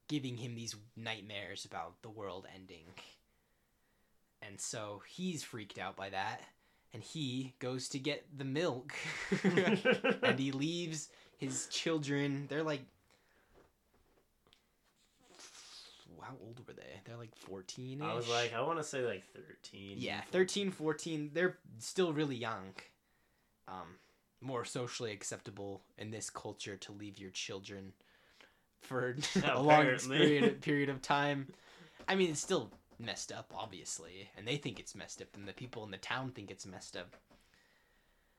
giving him these nightmares about the world ending. And so he's freaked out by that and he goes to get the milk and he leaves his children. They're like how old were they? They're like 14 I was like, I want to say like thirteen. yeah, 13, 14. They're still really young. Um, more socially acceptable in this culture to leave your children for a long period period of time. I mean, it's still messed up, obviously, and they think it's messed up, and the people in the town think it's messed up.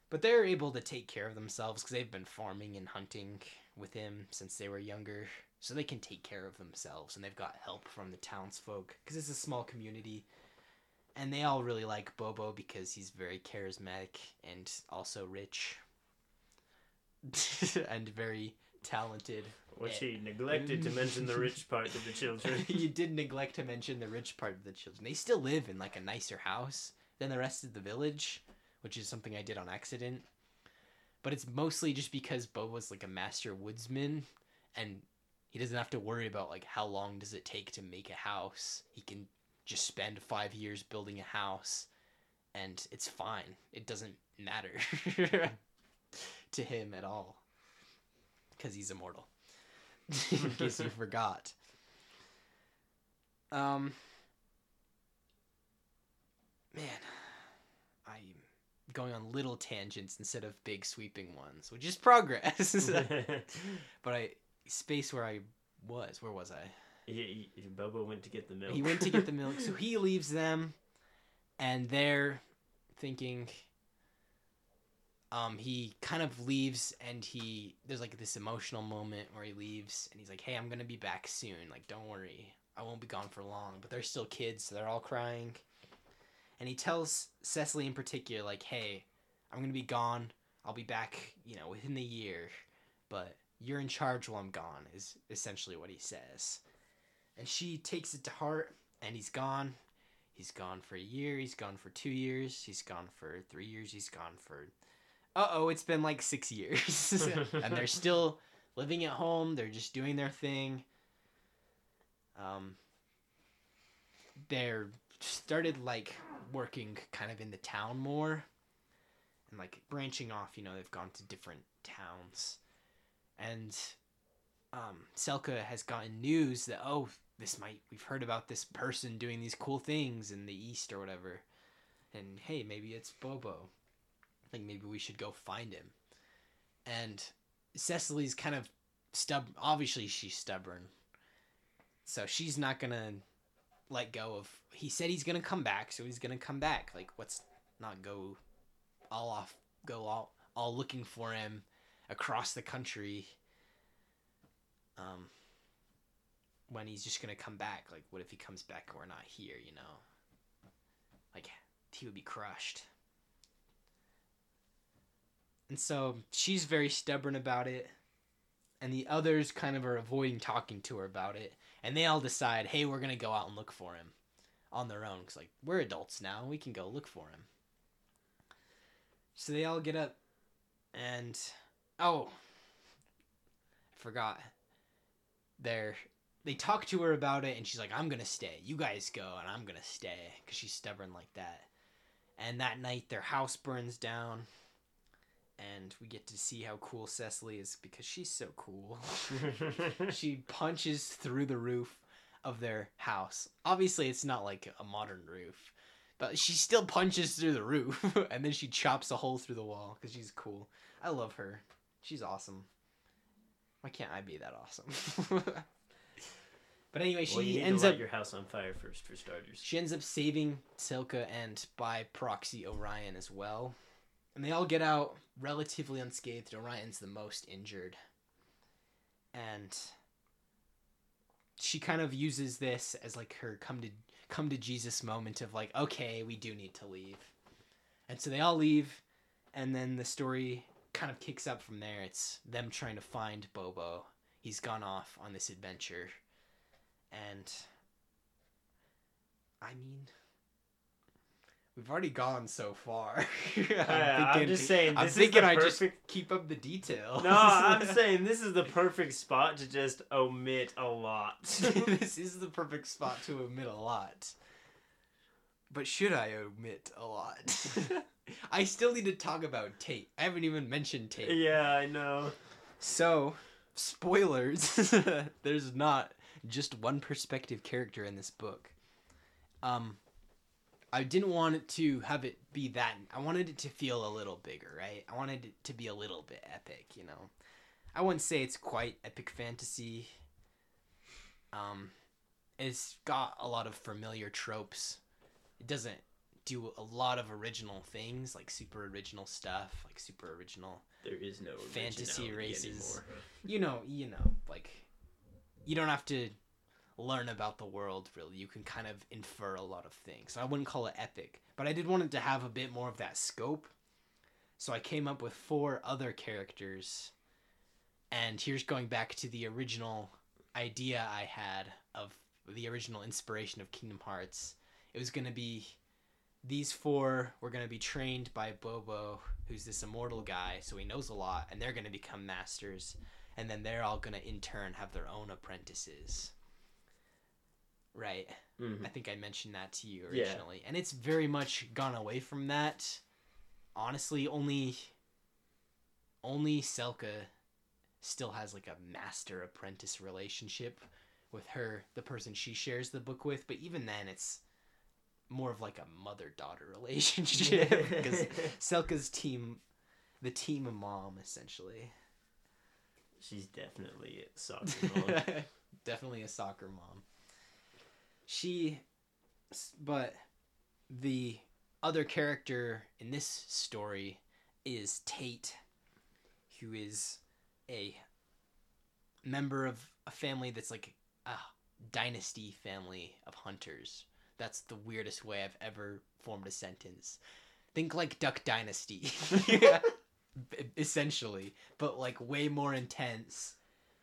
But they're able to take care of themselves because they've been farming and hunting with him since they were younger, so they can take care of themselves, and they've got help from the townsfolk because it's a small community and they all really like Bobo because he's very charismatic and also rich and very talented. Which he eh. neglected to mention the rich part of the children. you did neglect to mention the rich part of the children. They still live in like a nicer house than the rest of the village, which is something I did on accident. But it's mostly just because Bobo's like a master woodsman and he doesn't have to worry about like how long does it take to make a house. He can just spend 5 years building a house and it's fine. It doesn't matter to him at all cuz he's immortal. In case you forgot. Um, man, I'm going on little tangents instead of big sweeping ones, which is progress. but I space where I was. Where was I? he, he, Bobo went to get the milk. He went to get the milk, so he leaves them, and they're thinking. Um, he kind of leaves, and he there's like this emotional moment where he leaves, and he's like, "Hey, I'm gonna be back soon. Like, don't worry, I won't be gone for long." But they're still kids, so they're all crying. And he tells Cecily in particular, like, "Hey, I'm gonna be gone. I'll be back, you know, within the year, but you're in charge while I'm gone." Is essentially what he says. And she takes it to heart and he's gone. He's gone for a year he's gone for two years he's gone for three years he's gone for uh-oh it's been like six years. And they're still living at home they're just doing their thing. Um they're started like working kind of in the town more and like branching off you know they've gone to different towns and um, Selka has gotten news that oh this might we've heard about this person doing these cool things in the east or whatever, and hey maybe it's Bobo, like maybe we should go find him, and Cecily's kind of stub obviously she's stubborn, so she's not gonna let go of. He said he's gonna come back, so he's gonna come back. Like what's not go all off go all all looking for him across the country um when he's just gonna come back like what if he comes back and we're not here you know? Like he would be crushed. And so she's very stubborn about it and the others kind of are avoiding talking to her about it and they all decide hey we're gonna go out and look for him on their own because like we're adults now we can go look for him. So they all get up and oh I forgot. They're they talk to her about it, and she's like, "I'm gonna stay. You guys go, and I'm gonna stay," because she's stubborn like that. And that night, their house burns down, and we get to see how cool Cecily is because she's so cool. she punches through the roof of their house. Obviously, it's not like a modern roof, but she still punches through the roof, and then she chops a hole through the wall because she's cool. I love her. She's awesome. Why can't I be that awesome? but anyway, she well, ends up your house on fire first, for starters. she ends up saving Selka and by proxy Orion as well. And they all get out relatively unscathed. Orion's the most injured. And she kind of uses this as like her come to come to Jesus moment of like, okay, we do need to leave. And so they all leave and then the story kind of kicks up from there. It's them trying to find Bobo. He's gone off on this adventure. And I mean, we've already gone so far. I'm, Yeah, I'm just saying, I'm thinking I just keep up the details. No, I'm saying this is the perfect spot to just omit a lot. this is the perfect spot to omit a lot. But should I omit a lot? I still need to talk about Tate. I haven't even mentioned Tate. yeah, I know. So, spoilers. There's not just one perspective character in this book. Um, I didn't want it to have it be that. I wanted it to feel a little bigger, right? I wanted it to be a little bit epic, you know. I wouldn't say it's quite epic fantasy. Um, it's got a lot of familiar tropes. It doesn't do a lot of original things, like super original stuff, like super original There is no Fantasy races. anymore. you know, you know, like you don't have to learn about the world really. You can kind of infer a lot of things. So I wouldn't call it epic, but I did want it to have a bit more of that scope. So I came up with four other characters. And here's going back to the original idea I had of the original inspiration of Kingdom Hearts. It was going to be these four were going to be trained by Bobo, who's this immortal guy, so he knows a lot, and they're going to become masters. And then they're all going to, in turn, have their own apprentices. Right. Mhm. I think I mentioned that to you Yeah. originally. And it's very much gone away from that. Honestly, only only Selka still has like a master apprentice relationship with her, the person she shares the book with, but even then it's more of like a mother-daughter relationship because Selka's team the team mom essentially. She's definitely a soccer mom. Definitely a soccer mom. She, but the other character in this story is Tate, who is a member of a family that's like a dynasty family of hunters. That's the weirdest way I've ever formed a sentence. Think like Duck Dynasty. Essentially, but like way more intense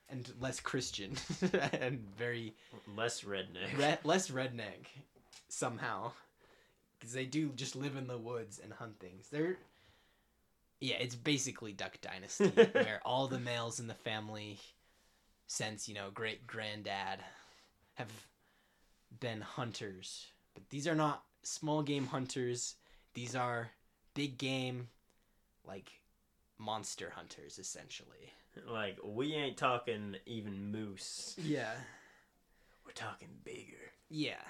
and less Christian and very Less redneck. re- less redneck somehow because they do just live in the woods and hunt things. They're yeah, it's basically Duck Dynasty where all the males in the family since, you know, great granddad have been hunters. But these are not small game hunters. These are big game like monster hunters essentially. Like we ain't talking even moose. Yeah. We're talking bigger. Yeah.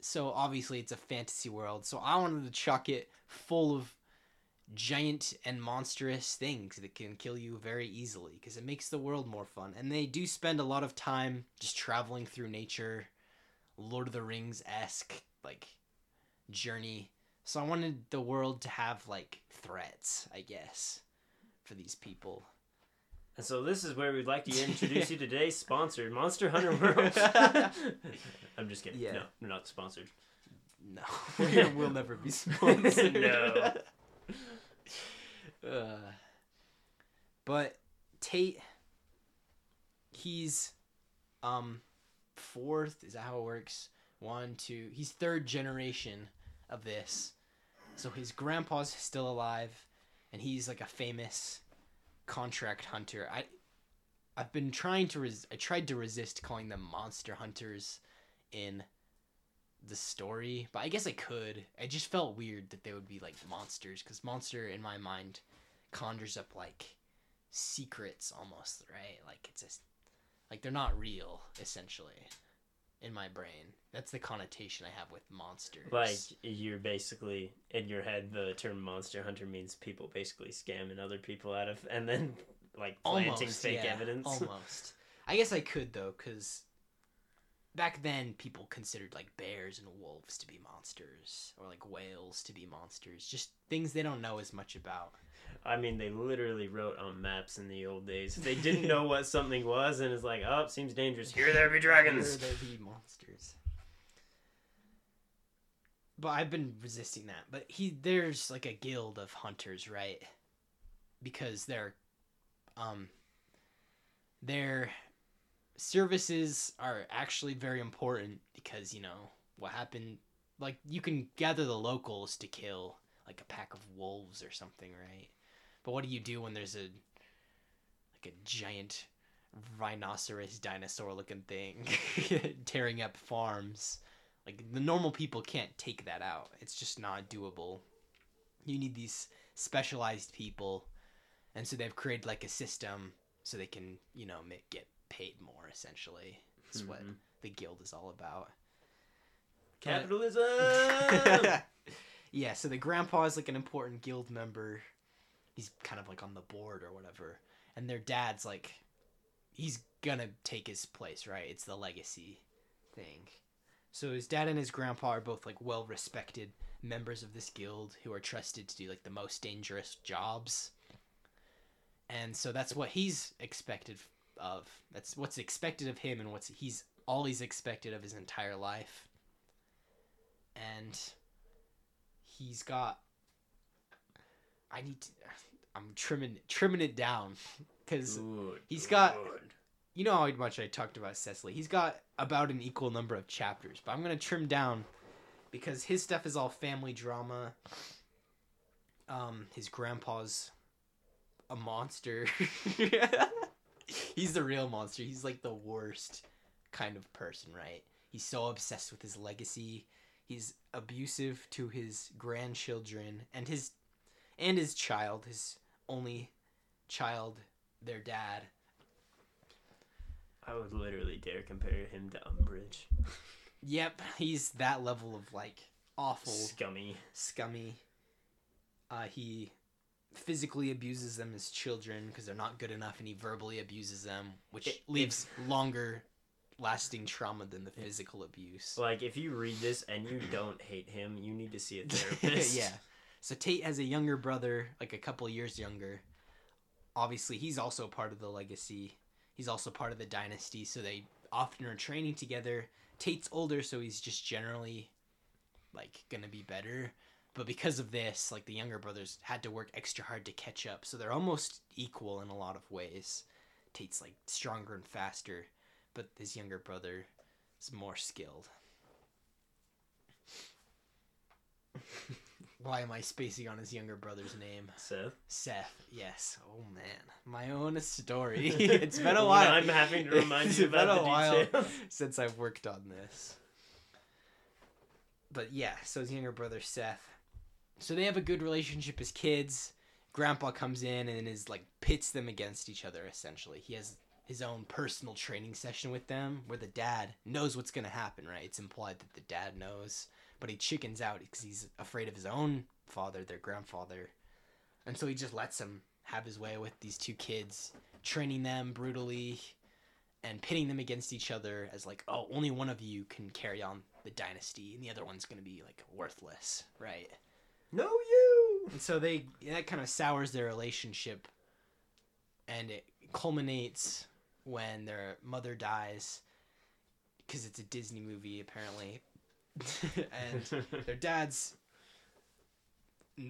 So obviously it's a fantasy world. So I wanted to chuck it full of giant and monstrous things that can kill you very easily because it makes the world more fun. And they do spend a lot of time just traveling through nature, Lord of the Rings esque like journey. So I wanted the world to have like threats, I guess, for these people. And so this is where we'd like to introduce you to today's sponsor, Monster Hunter World. I'm just kidding. Yeah. No, we're not sponsored. No, we'll never be sponsored. No. Uh, but Tate, he's um fourth. Is that how it works? One, two. He's third generation of this. So his grandpa's still alive, and he's like a famous contract hunter. I I've been trying to res- I tried to resist calling them monster hunters in the story, but I guess I could. It just felt weird that they would be like monsters cuz monster in my mind conjures up like secrets almost, right? Like it's just like they're not real essentially in my brain. That's the connotation I have with monsters. Like you're basically in your head, the term monster hunter means people basically scamming other people out of, and then like planting almost, fake yeah, evidence. Almost. I guess I could though, because back then people considered like bears and wolves to be monsters, or like whales to be monsters. Just things they don't know as much about. I mean, they literally wrote on maps in the old days. They didn't know what something was, and it's like, oh, it seems dangerous. Here there be dragons. Here there be monsters. But I've been resisting that. But he there's like a guild of hunters, right? Because they're um their services are actually very important because, you know, what happened like you can gather the locals to kill like a pack of wolves or something, right? But what do you do when there's a like a giant rhinoceros dinosaur looking thing tearing up farms? Like the normal people can't take that out. It's just not doable. You need these specialized people, and so they've created like a system so they can, you know, make, get paid more. Essentially, that's what Mhm. the guild is all about. Capitalism. yeah, so the grandpa is like an important guild member. He's kind of like on the board or whatever. And their dad's like he's gonna take his place, right? It's the legacy thing. So his dad and his grandpa are both like well respected members of this guild who are trusted to do like the most dangerous jobs. And so that's what he's expected of. That's what's expected of him and what's he's all he's expected of his entire life. And he's got I need to I'm trimming trimming it down cuz He's got- good. you know how much I talked about Cecily. He's got about an equal number of chapters, but I'm gonna trim down because his stuff is all family drama. Um, his grandpa's a monster. He's the real monster. He's like the worst kind of person, right? He's so obsessed with his legacy. He's abusive to his grandchildren and his and his child, his only child, their dad. I would literally dare compare him to Umbridge. Yep, he's that level of like awful, Scummy. scummy. Uh, he physically abuses them as children because they're not good enough, and he verbally abuses them, which It- leaves longer lasting trauma than the physical abuse. Like, if you read this and you don't hate him, you need to see a therapist. yeah. So Tate has a younger brother, like a couple years younger. Obviously, he's also part of the legacy. He's also part of the dynasty, so they often are training together. Tate's older, so he's just generally like gonna be better. But because of this, like the younger brothers had to work extra hard to catch up, so they're almost equal in a lot of ways. Tate's like stronger and faster, but his younger brother is more skilled. Why am I spacing on his younger brother's name? Seth. Seth. Yes. Oh man, my own story. it's been a while. I'm having to remind It's you been about a the while details. since I've worked on this. But yeah, so his younger brother Seth. So they have a good relationship as kids. Grandpa comes in and is like pits them against each other essentially. He has his own personal training session with them where the dad knows what's going to happen, right? It's implied that the dad knows, but he chickens out because he's afraid of his own father, their grandfather. And so he just lets him have his way with these two kids, training them brutally and pitting them against each other as like, oh, only one of you can carry on the dynasty and the other one's going to be like worthless, right? No, you. And so they that kind of sours their relationship and it culminates when their mother dies because it's a Disney movie apparently. and their dad's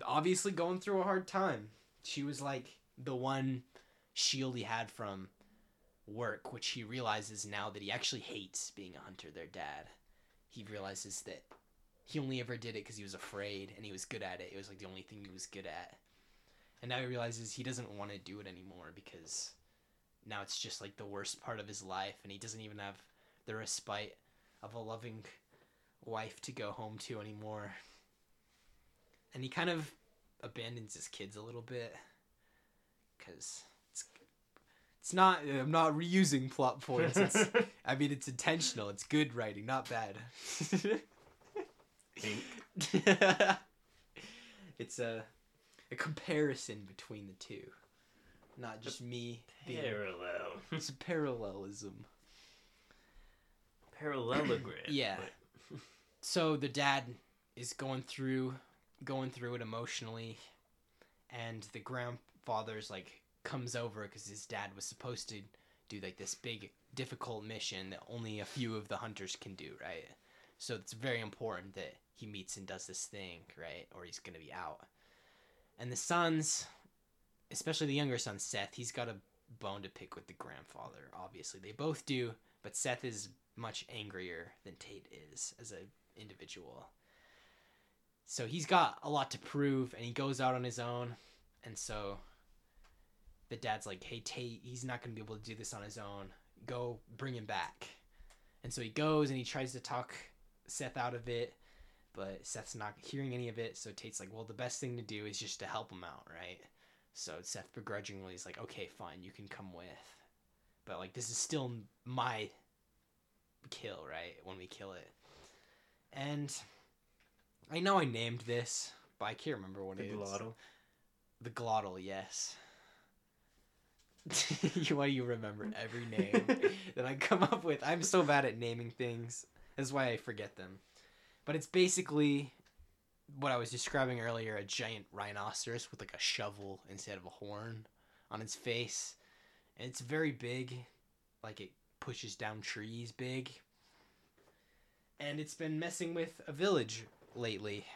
obviously going through a hard time. She was like the one shield he had from work, which he realizes now that he actually hates being a hunter, their dad. He realizes that he only ever did it because he was afraid and he was good at it. It was like the only thing he was good at. And now he realizes he doesn't want to do it anymore because now it's just like the worst part of his life and he doesn't even have the respite of a loving wife to go home to anymore and he kind of abandons his kids a little bit because it's it's not i'm not reusing plot points it's, i mean it's intentional it's good writing not bad it's a a comparison between the two not just me being Parallel. it's a parallelism Parallelogram. Yeah. but- so the dad is going through going through it emotionally and the grandfather's like comes over because his dad was supposed to do like this big difficult mission that only a few of the hunters can do right? So it's very important that he meets and does this thing right? Or he's gonna be out. And the sons especially the younger son seth he's got a bone to pick with the grandfather obviously. They both do but seth is much angrier than tate is as a individual. So he's got a lot to prove and he goes out on his own. And so the dad's like, hey, Tate, he's not going to be able to do this on his own. Go bring him back. And so he goes and he tries to talk Seth out of it, but Seth's not hearing any of it. So Tate's like, well, the best thing to do is just to help him out, right? So Seth begrudgingly is like, okay, fine, you can come with. But like, this is still my kill, right? When we kill it. And I know I named this, but I can't remember what The it is. glottal. The glottal, yes. Why do you remember every name that I come up with? I'm so bad at naming things. That's why I forget them. But it's basically what I was describing earlier a giant rhinoceros with like a shovel instead of a horn on its face. And it's very big. Like it pushes down trees big. And it's been messing with a village lately.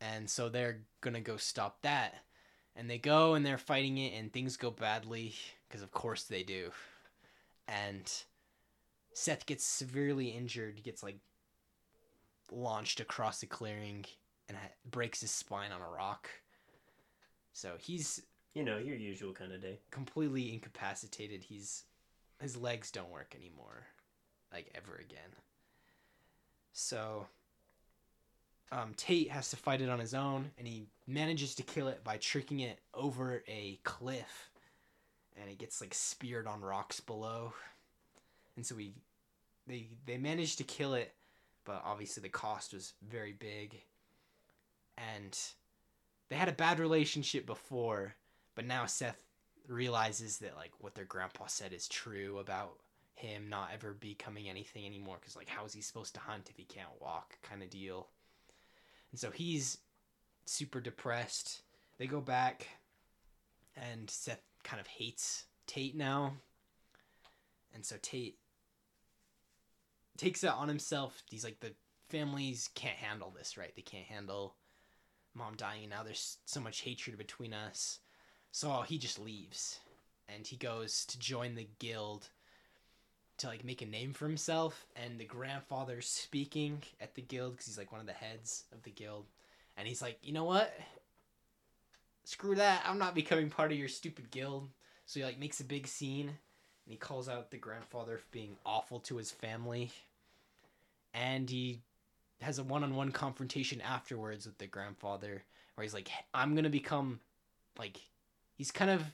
And so they're gonna go stop that. And they go and they're fighting it, and things go badly, because of course they do. And Seth gets severely injured, gets like launched across the clearing, and ha- breaks his spine on a rock. So he's You know, your usual kind of day. completely incapacitated. He's his legs don't work anymore, like ever again. So um, Tate has to fight it on his own, and he manages to kill it by tricking it over a cliff, and it gets like speared on rocks below. And so we, they they managed to kill it, but obviously the cost was very big. And they had a bad relationship before, but now Seth realizes that like what their grandpa said is true about him not ever becoming anything anymore because like how is he supposed to hunt if he can't walk kind of deal? And so he's super depressed. They go back and seth kind of hates tate now. And so tate takes it on himself. He's like the families can't handle this right? They can't handle mom dying. Now there's so much hatred between us. So he just leaves and he goes to join the guild to like make a name for himself and the grandfather's speaking at the guild because he's like one of the heads of the guild. And he's like you know what? Screw that. I'm not becoming part of your stupid guild. So he like makes a big scene and he calls out the grandfather for being awful to his family. And he has a one-on-one confrontation afterwards with the grandfather where he's like i'm gonna become like he's kind of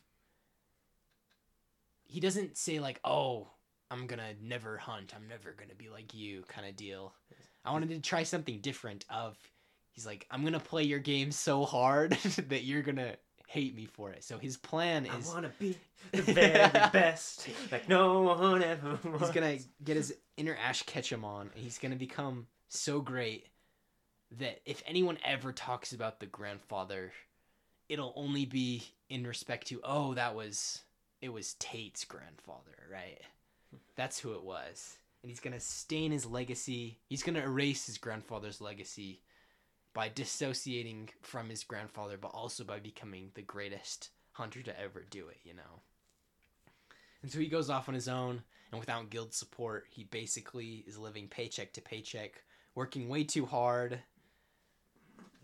he doesn't say like oh i'm gonna never hunt. I'm never gonna be like you kind of deal. I wanted to try something different of he's like i'm gonna play your game so hard that you're gonna hate me for it. So his plan is I want to be the very best, like no one ever was. he's gonna get his inner ash ketchum on and he's gonna become so great that if anyone ever talks about the grandfather it'll only be in respect to oh that was it was tate's grandfather right that's who it was and he's gonna stain his legacy he's gonna erase his grandfather's legacy by dissociating from his grandfather but also by becoming the greatest hunter to ever do it you know and so he goes off on his own and without guild support, he basically is living paycheck to paycheck, working way too hard,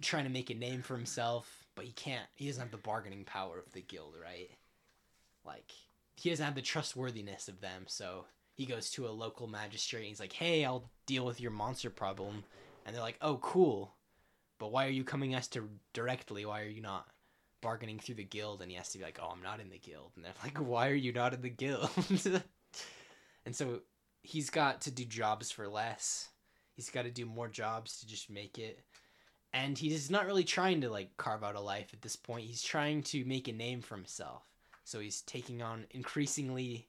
trying to make a name for himself, but he can't. He doesn't have the bargaining power of the guild, right? Like he doesn't have the trustworthiness of them, so he goes to a local magistrate and he's like, "Hey, I'll deal with your monster problem," and they're like, "Oh, cool, but why are you coming us to directly? Why are you not?" bargaining through the guild? And he has to be like oh i'm not in the guild. And they're like why are you not in the guild? And so he's got to do jobs for less. He's got to do more jobs to just make it. And he's not really trying to like carve out a life at this point. He's trying to make a name for himself so he's taking on increasingly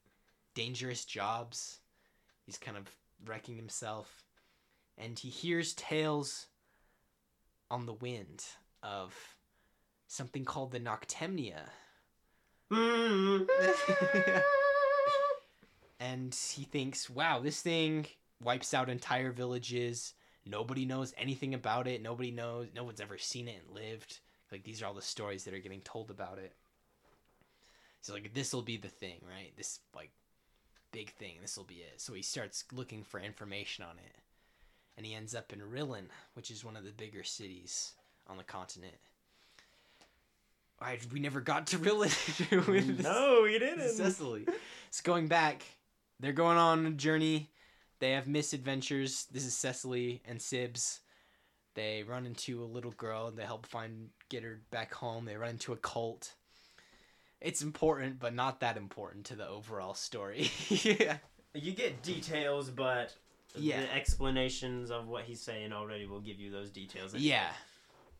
dangerous jobs he's kind of wrecking himself and he hears tales on the wind of something called the Noctemnia. and he thinks, wow, this thing wipes out entire villages. Nobody knows anything about it. Nobody knows. No one's ever seen it and lived. Like these are all the stories that are getting told about it. So like this will be the thing, right? This like big thing. This will be it. So he starts looking for information on it, and he ends up in Rillen, which is one of the bigger cities on the continent. I we never got to Rillen with no, we didn't. Cecily. So going back, they're going on a journey. They have misadventures. This is Cecily and Sibs. They run into a little girl and they help find get her back home. They run into a cult. It's important, but not that important to the overall story. yeah. You get details, but Yeah. the explanations of what he's saying already will give you those details. anyway. Yeah.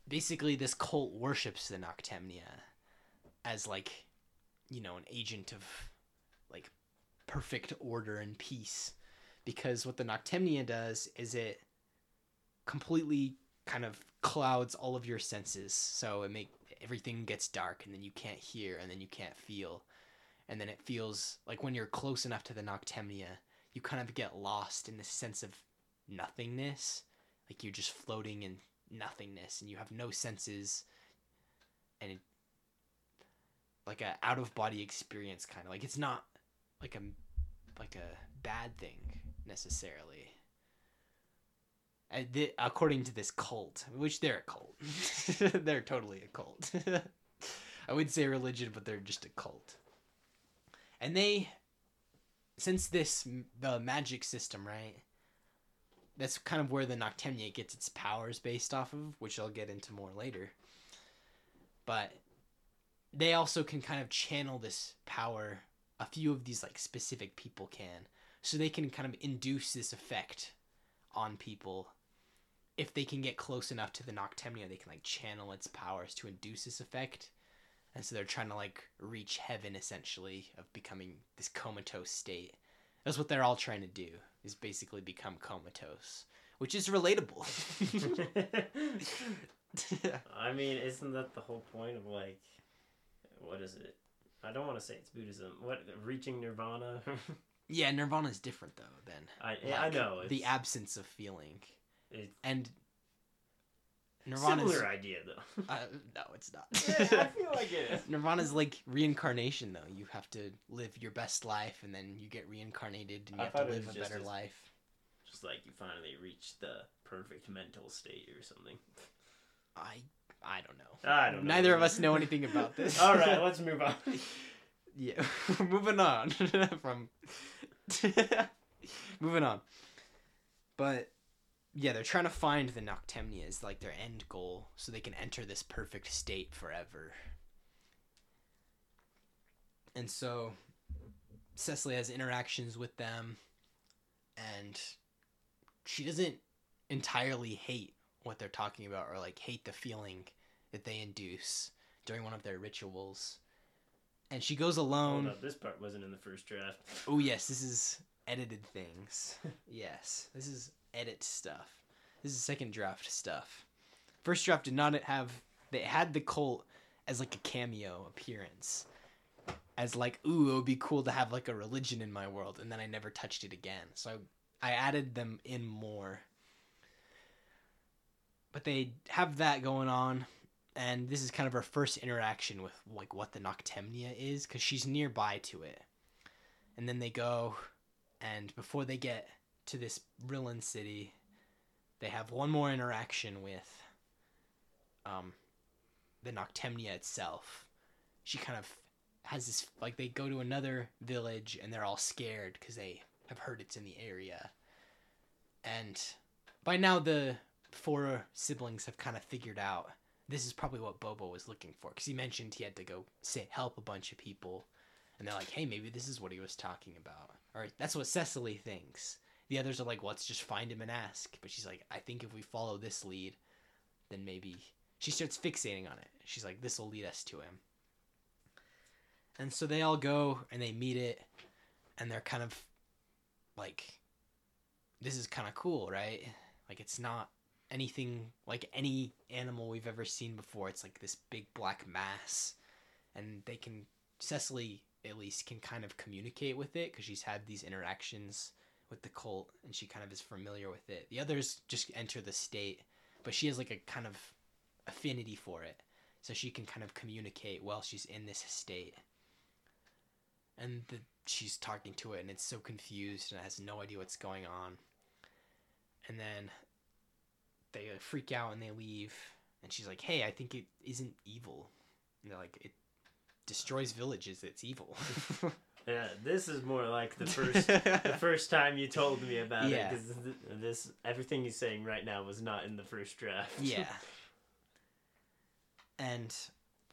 Basically, this cult worships the Noctemnia as like, you know, an agent of like perfect order and peace. Because what the Noctemnia does is it completely kind of clouds all of your senses. So it make everything gets dark and then you can't hear and then you can't feel. And then it feels like when you're close enough to the Noctemnia, you kind of get lost in this sense of nothingness. Like you're just floating in nothingness and you have no senses and it, like a out of body experience kind of like it's not like a like a bad thing necessarily Uh, according to this cult which they're a cult they're totally a cult i would say religion but they're just a cult and they since this the magic system right that's kind of where the Noctemnia gets its powers based off of, which I'll get into more later. But they also can kind of channel this power. A few of these like specific people can, so they can kind of induce this effect on people. If they can get close enough to the Noctemnia, they can like channel its powers to induce this effect. And so they're trying to like reach heaven essentially of becoming this comatose state. That's what they're all trying to do is basically become comatose, which is relatable. I mean, isn't that the whole point of like, what is it? I don't want to say it's Buddhism. What reaching nirvana? yeah, Nirvana is different though than I yeah, I like, know the absence of feeling, It's and Nirvana's similar idea though. uh, no, it's not. yeah, I feel like it is. Nirvana's like reincarnation though. You have to live your best life and then you get reincarnated and you I have to live a better as- life. Just like you finally reach the perfect mental state or something. I I don't know. I don't know. Neither of us know anything about this. All right, let's move on. Yeah, moving on from moving on. But yeah, they're trying to find the Noctemnia is like their end goal, so they can enter this perfect state forever. And so Cecily has interactions with them, and she doesn't entirely hate what they're talking about or like hate the feeling that they induce during one of their rituals. And she goes alone. Hold up, this part wasn't in the first draft. Oh yes, this is edited things. yes, this is edit stuff. This is second draft stuff. First draft did not have. They had the cult as like a cameo appearance, as like ooh, it would be cool to have like a religion in my world, and then I never touched it again. So I, added them in more. But they have that going on, and this is kind of her first interaction with like what the Noctemnia is, because she's nearby to it and then they go and before they get to this Rillen city they have one more interaction with um the Noctemnia itself she kind of has this like they go to another village and they're all scared because they have heard it's in the area. And by now the four siblings have kind of figured out this is probably what Bobo was looking for because he mentioned he had to go say help a bunch of people, and they're like, hey, maybe this is what he was talking about, or that's what Cecily thinks. The others are like, let's just find him and ask. But she's like, I think if we follow this lead, then maybe she starts fixating on it. She's like, this will lead us to him. And so they all go and they meet it, and they're kind of like, this is kind of cool, right? Like, it's not anything like any animal we've ever seen before. It's like this big black mass, and they can, Cecily at least can kind of communicate with it because she's had these interactions with the cult and she kind of is familiar with it. The others just enter the state, but she has like a kind of affinity for it. So she can kind of communicate while she's in this state. And the, she's talking to it and it's so confused and has no idea what's going on. And then they uh, freak out and they leave. And she's like, hey, I think it isn't evil. And they're like, it destroys villages, it's evil. Yeah, this is more like the first the first time you told me about Yeah. it because this everything he's saying right now was not in the first draft. Yeah. And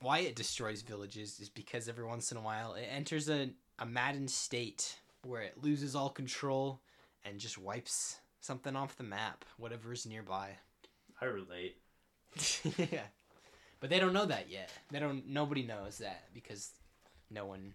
why it destroys villages is because every once in a while it enters a, a maddened state where it loses all control and just wipes something off the map, whatever is nearby. I relate. yeah. But they don't know that yet. They don't nobody knows that because no one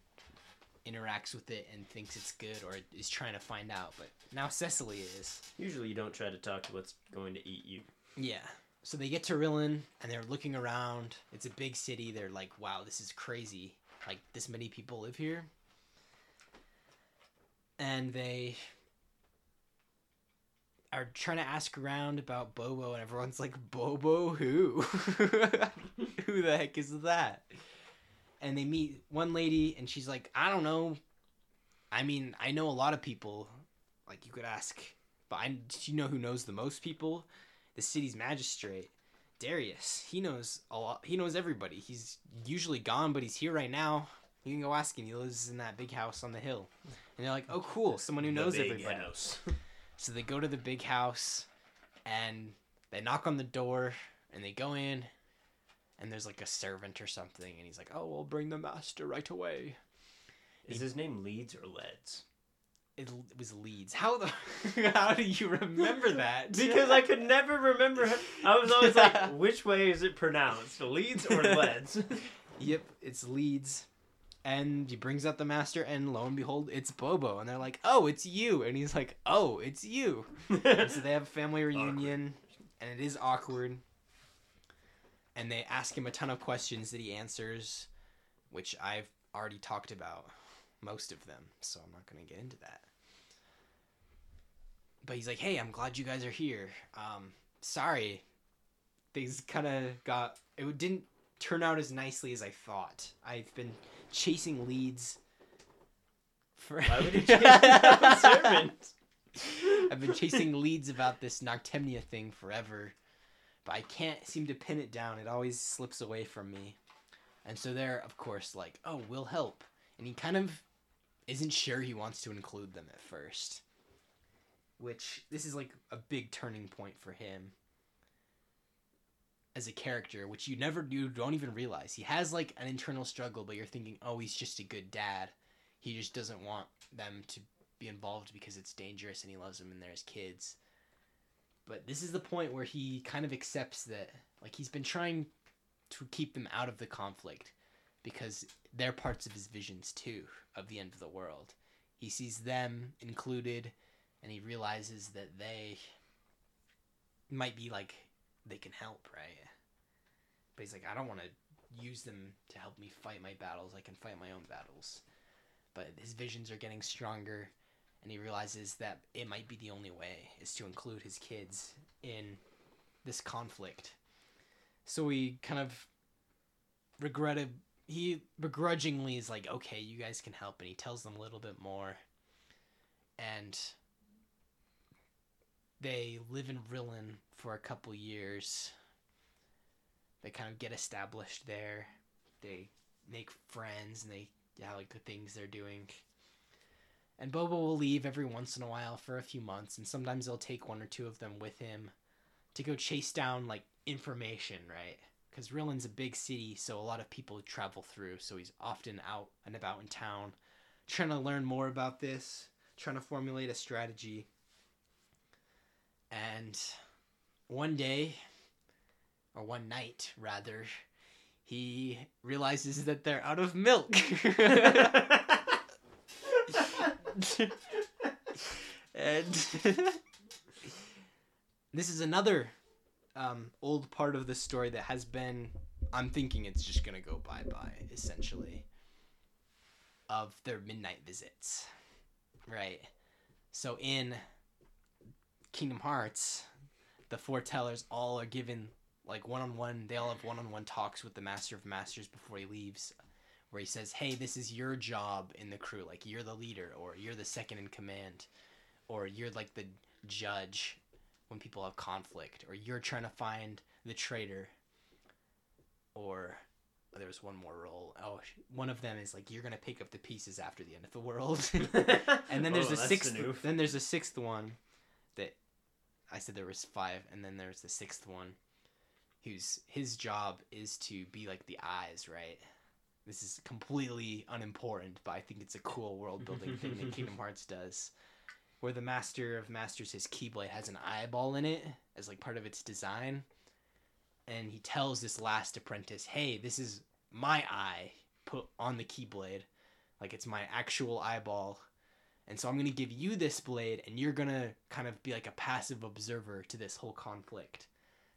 interacts with it and thinks it's good or is trying to find out. But now Cecily is. Usually, you don't try to talk to what's going to eat you. Yeah. So they get to Rillen and they're looking around. It's a big city. They're like, wow, this is crazy. Like, this many people live here. And they are trying to ask around about Bobo, and everyone's like, Bobo who? who the heck is that? And they meet one lady, and she's like, I don't know. I mean, I know a lot of people. Like, you could ask, but I, do you know who knows the most people? the city's magistrate, Darius. He knows a lot. He knows everybody. He's usually gone, but he's here right now. You can go ask him. He lives in that big house on the hill. And they're like, "Oh, cool! Someone who knows everybody." house. So they go to the big house, and they knock on the door, and they go in, and there's like a servant or something, and he's like, "Oh, we'll bring the master right away." Is his name Leeds or Leads? It, it was Leeds. How the? how do you remember that? Because I could never remember. I was always like, which way is it pronounced, Leeds or Leads? Yep, it's Leeds. And he brings out the master, and lo and behold, it's Bobo. And they're like, oh, it's you. And he's like, oh, it's you. So they have a family reunion, and it is awkward. And they ask him a ton of questions that he answers, which I've already talked about most of them, so I'm not going to get into that. But he's like, hey, I'm glad you guys are here. Um, sorry, things kind of got. It didn't turn out as nicely as I thought. I've been chasing leads for. Why would he chase servant? I've been chasing leads about this Noctemnia thing forever, but I can't seem to pin it down. It always slips away from me. And so they're, of course, like, oh, we'll help. And he kind of isn't sure he wants to include them at first. Which, this is like a big turning point for him as a character, which you never, you don't even realize. He has like an internal struggle, but you're thinking, oh, he's just a good dad. He just doesn't want them to be involved because it's dangerous and he loves them and they're his kids. But this is the point where he kind of accepts that like he's been trying to keep them out of the conflict because they're parts of his visions too of the end of the world. He sees them included and he realizes that they might be like they can help, right? But he's like I don't want to use them to help me fight my battles. I can fight my own battles. But his visions are getting stronger and he realizes that it might be the only way is to include his kids in this conflict. So he kind of regretted he begrudgingly is like, okay, you guys can help, and he tells them a little bit more. And they live in Rillen for a couple years. They kind of get established there. They make friends and they yeah, like the things they're doing. And Bobo will leave every once in a while for a few months, and sometimes he'll take one or two of them with him to go chase down like information, right? Because Rillen's a big city, so a lot of people travel through. So he's often out and about in town, trying to learn more about this, trying to formulate a strategy. And one day, or one night rather, he realizes that they're out of milk. and this is another um, old part of the story that has been i'm thinking it's just gonna go bye-bye essentially of their midnight visits. Right. So in kingdom hearts the foretellers all are given like one-on-one they all have one-on-one talks with the master of masters before he leaves where he says hey this is your job in the crew. Like you're the leader or you're the second in command or you're like the judge when people have conflict or you're trying to find the traitor. Or oh, there was one more role. Oh one of them is like you're gonna pick up the pieces after the end of the world. And then there's Oh, the sixth new. then there's a sixth one that i said there was five and then there's the sixth one whose his job is to be like the eyes right this is completely unimportant but i think it's a cool world building thing that kingdom hearts does where the master of masters his keyblade has an eyeball in it as like part of its design and he tells this last apprentice hey this is my eye put on the keyblade. Like it's my actual eyeball. And so i'm going to give you this blade and you're going to kind of be like a passive observer to this whole conflict.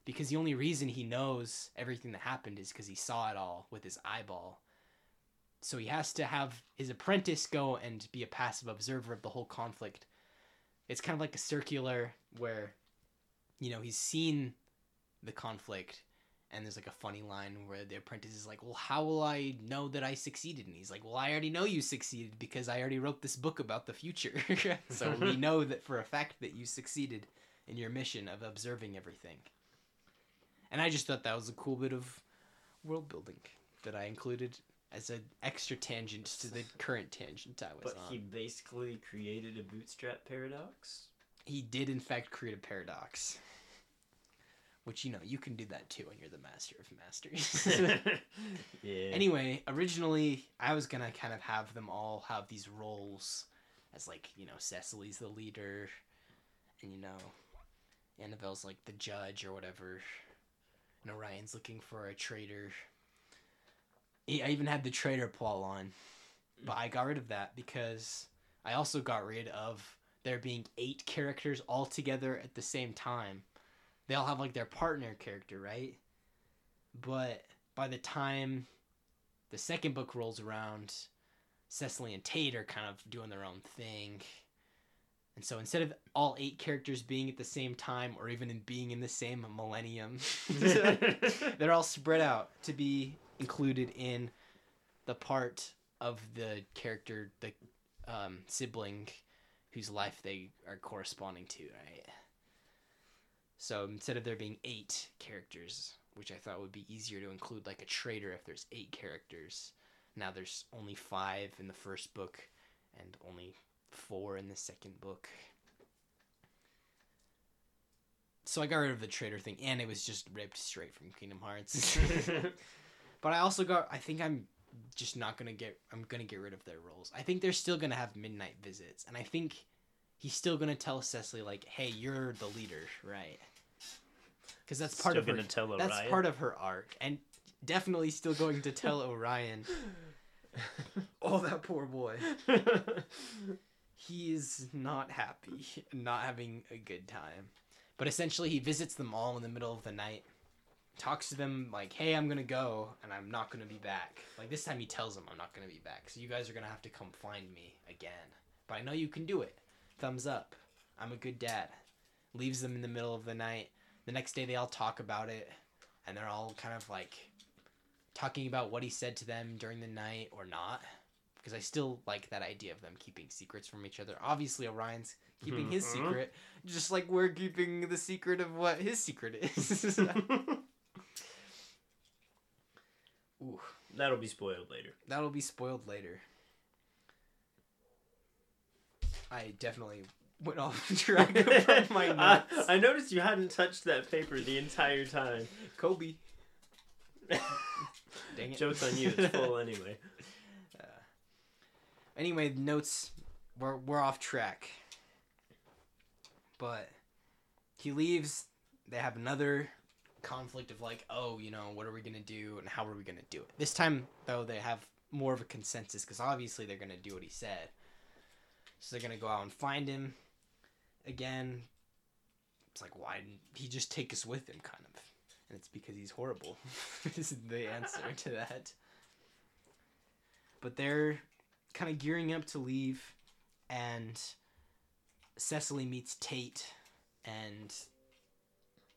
Because the only reason he knows everything that happened is because he saw it all with his eyeball so he has to have his apprentice go and be a passive observer of the whole conflict. It's kind of like a circular where you know he's seen the conflict and there's like a funny line where the apprentice is like well how will i know that i succeeded? And he's like well i already know you succeeded because i already wrote this book about the future. So we know that for a fact that you succeeded in your mission of observing everything. And i just thought that was a cool bit of world building that i included as an extra tangent to the current tangent i was but on he basically created a bootstrap paradox. he did in fact create a paradox which you know you can do that too when you're the master of masters yeah. anyway originally i was gonna kind of have them all have these roles as like you know cecily's the leader and you know annabelle's like the judge or whatever and orion's looking for a traitor i even had the traitor plot on mm. but i got rid of that because i also got rid of there being eight characters all together at the same time. They all have like their partner character right? But by the time the second book rolls around, Cecily and Tate are kind of doing their own thing. And so instead of all eight characters being at the same time or even in being in the same millennium, they're all spread out to be included in the part of the character, the um, sibling whose life they are corresponding to, right? So instead of there being eight characters, which I thought would be easier to include like a traitor if there's eight characters. Now there's only five in the first book and only four in the second book. So I got rid of the traitor thing and it was just ripped straight from Kingdom Hearts. but I also got I think I'm just not gonna get I'm gonna get rid of their roles. I think they're still gonna have midnight visits and I think he's still gonna tell Cecily like, hey, you're the leader, right? Because that's part Still of her gonna tell that's Orion? part of her arc, and definitely still going to tell Orion. oh, that poor boy. He is not happy, not having a good time. But essentially, he visits them all in the middle of the night, talks to them like, "Hey, I'm gonna go, and I'm not gonna be back." Like this time, he tells them, "I'm not gonna be back, so you guys are gonna have to come find me again." But I know you can do it. Thumbs up. I'm a good dad. Leaves them in the middle of the night. The next day, they all talk about it, and they're all kind of like talking about what he said to them during the night or not. Because I still like that idea of them keeping secrets from each other. Obviously, Orion's keeping his Mhm. secret, just like we're keeping the secret of what his secret is. Ooh. That'll be spoiled later. That'll be spoiled later. I definitely went off track of my notes. I, I noticed you hadn't touched that paper the entire time. Kobe. Dang it. Joke's on you. It's full anyway. Uh, anyway, notes. We're, we're off track. But he leaves. They have another conflict of like, oh, you know, what are we gonna do and how are we gonna do it? This time, though, they have more of a consensus because obviously they're gonna do what he said. So they're gonna go out and find him. Again, it's like, why didn't he just take us with him, kind of? And it's because he's horrible. this is the answer to that. But they're kind of gearing up to leave, and Cecily meets Tate, and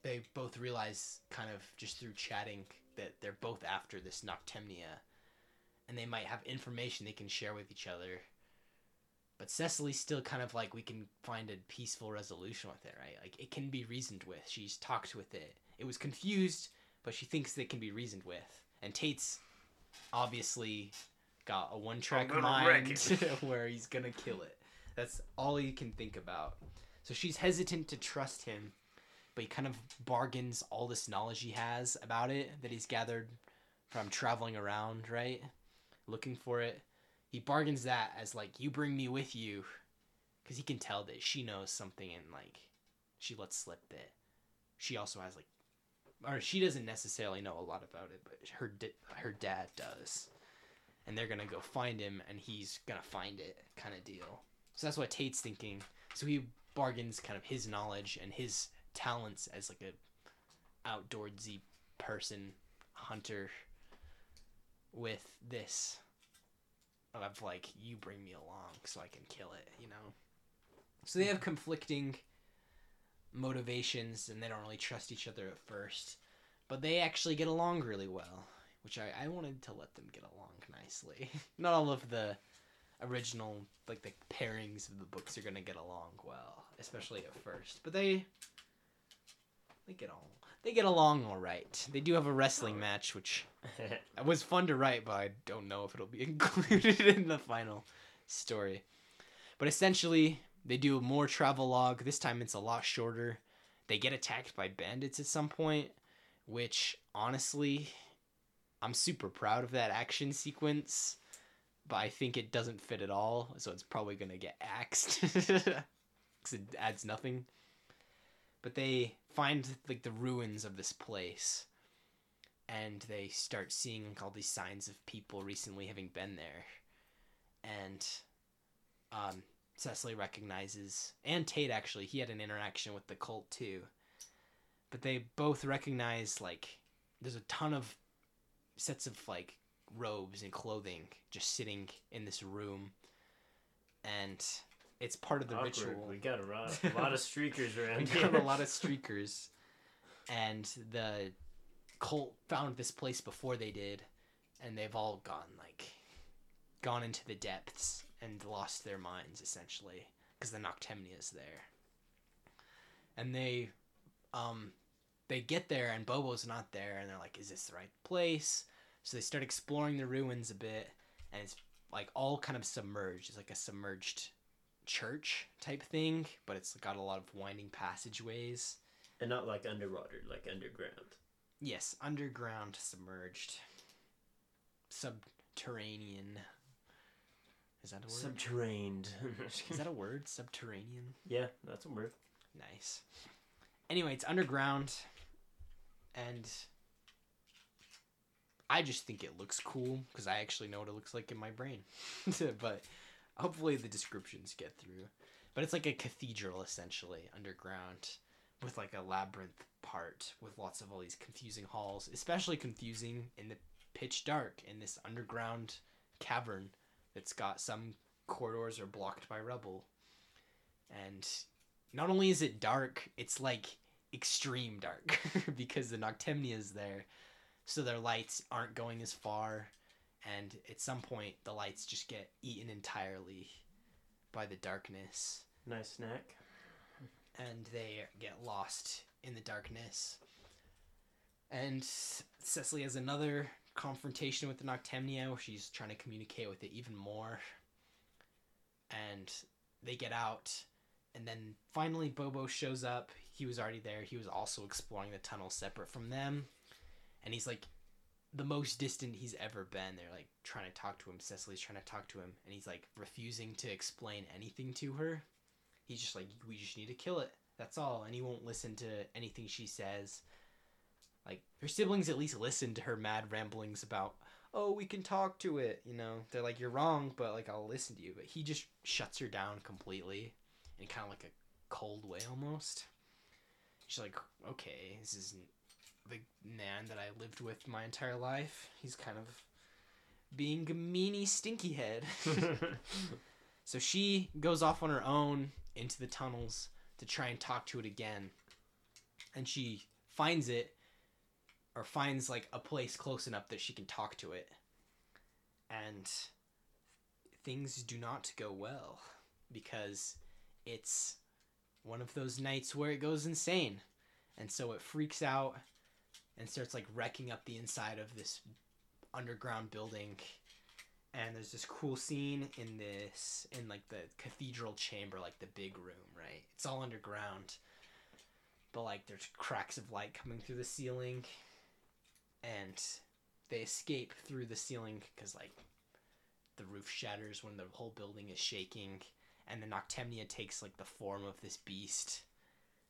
they both realize, kind of just through chatting, that they're both after this Noctemnia, and they might have information they can share with each other. But Cecily's still kind of like we can find a peaceful resolution with it, right? Like it can be reasoned with. She's talked with it. It was confused, but she thinks it can be reasoned with. And Tate's obviously got a one track mind where he's gonna kill it. That's all he can think about. So she's hesitant to trust him, but he kind of bargains all this knowledge he has about it that he's gathered from traveling around, right? Looking for it. He bargains that as like, you bring me with you, because he can tell that she knows something and like, she lets slip that she also has like, or she doesn't necessarily know a lot about it, but her di- her dad does, and they're gonna go find him, and he's gonna find it, kind of deal. So that's what Tate's thinking. So he bargains kind of his knowledge and his talents as like a outdoorsy person, hunter, with this of like you bring me along so I can kill it, you know. So they have conflicting motivations and they don't really trust each other at first, but they actually get along really well, which I, I wanted to let them get along nicely. Not all of the original like the pairings of the books are gonna get along well, especially at first, but they they get all they get along all right. They do have a wrestling match, which was fun to write, but I don't know if it'll be included in the final story. But essentially, they do more travel log. This time it's a lot shorter. They get attacked by bandits at some point, which honestly, I'm super proud of that action sequence, but I think it doesn't fit at all, so it's probably going to get axed because it adds nothing. But they find like the ruins of this place and they start seeing like, all these signs of people recently having been there. And um, cecily recognizes and tate actually he had an interaction with the cult too. But they both recognize like there's a ton of sets of like robes and clothing just sitting in this room. And it's part of the Awkward. ritual We got a lot, a lot of streakers around we got here. a lot of streakers, and the cult found this place before they did, and they've all gone like, gone into the depths and lost their minds essentially because the Noctemnia is there. And they, um, they get there and Bobo's not there, and they're like, "Is this the right place?" So they start exploring the ruins a bit, and it's like all kind of submerged. It's like a submerged church type thing, but it's got a lot of winding passageways. and not like underwater, like underground. Yes, underground, submerged, subterranean. Is that a word? Subterranean. Is that a word? Subterranean. yeah, that's a word. Nice. Anyway, it's underground, and I just think it looks cool because I actually know what it looks like in my brain. but hopefully the descriptions get through. But it's like a cathedral essentially underground with like a labyrinth part with lots of all these confusing halls, especially confusing in the pitch dark in this underground cavern that's got some corridors are blocked by rubble. And not only is it dark, it's like extreme dark because the Noctemnia is there. So their lights aren't going as far. And at some point, the lights just get eaten entirely by the darkness. Nice snack. And they get lost in the darkness. And Cecily has another confrontation with the Noctemnia where she's trying to communicate with it even more. And they get out, and then finally Bobo shows up. He was already there. He was also exploring the tunnel separate from them, and he's like the most distant he's ever been. They're like trying to talk to him. Cecily's trying to talk to him, and he's like refusing to explain anything to her. He's just like, we just need to kill it. That's all. And he won't listen to anything she says. Like her siblings at least listen to her mad ramblings about, oh, we can talk to it. You know, they're like, you're wrong, but like I'll listen to you. But he just shuts her down completely, in kind of like a cold way almost. She's like, okay, this isn't the man that I lived with my entire life. He's kind of being a meanie stinky head. so she goes off on her own into the tunnels to try and talk to it again. And she finds it or finds like a place close enough that she can talk to it. And things do not go well because it's one of those nights where it goes insane. And so it freaks out and starts like wrecking up the inside of this underground building. And there's this cool scene in this in like the cathedral chamber like the big room right? It's all underground. But like there's cracks of light coming through the ceiling. And they escape through the ceiling because like the roof shatters when the whole building is shaking. And the noctemnia takes like the form of this beast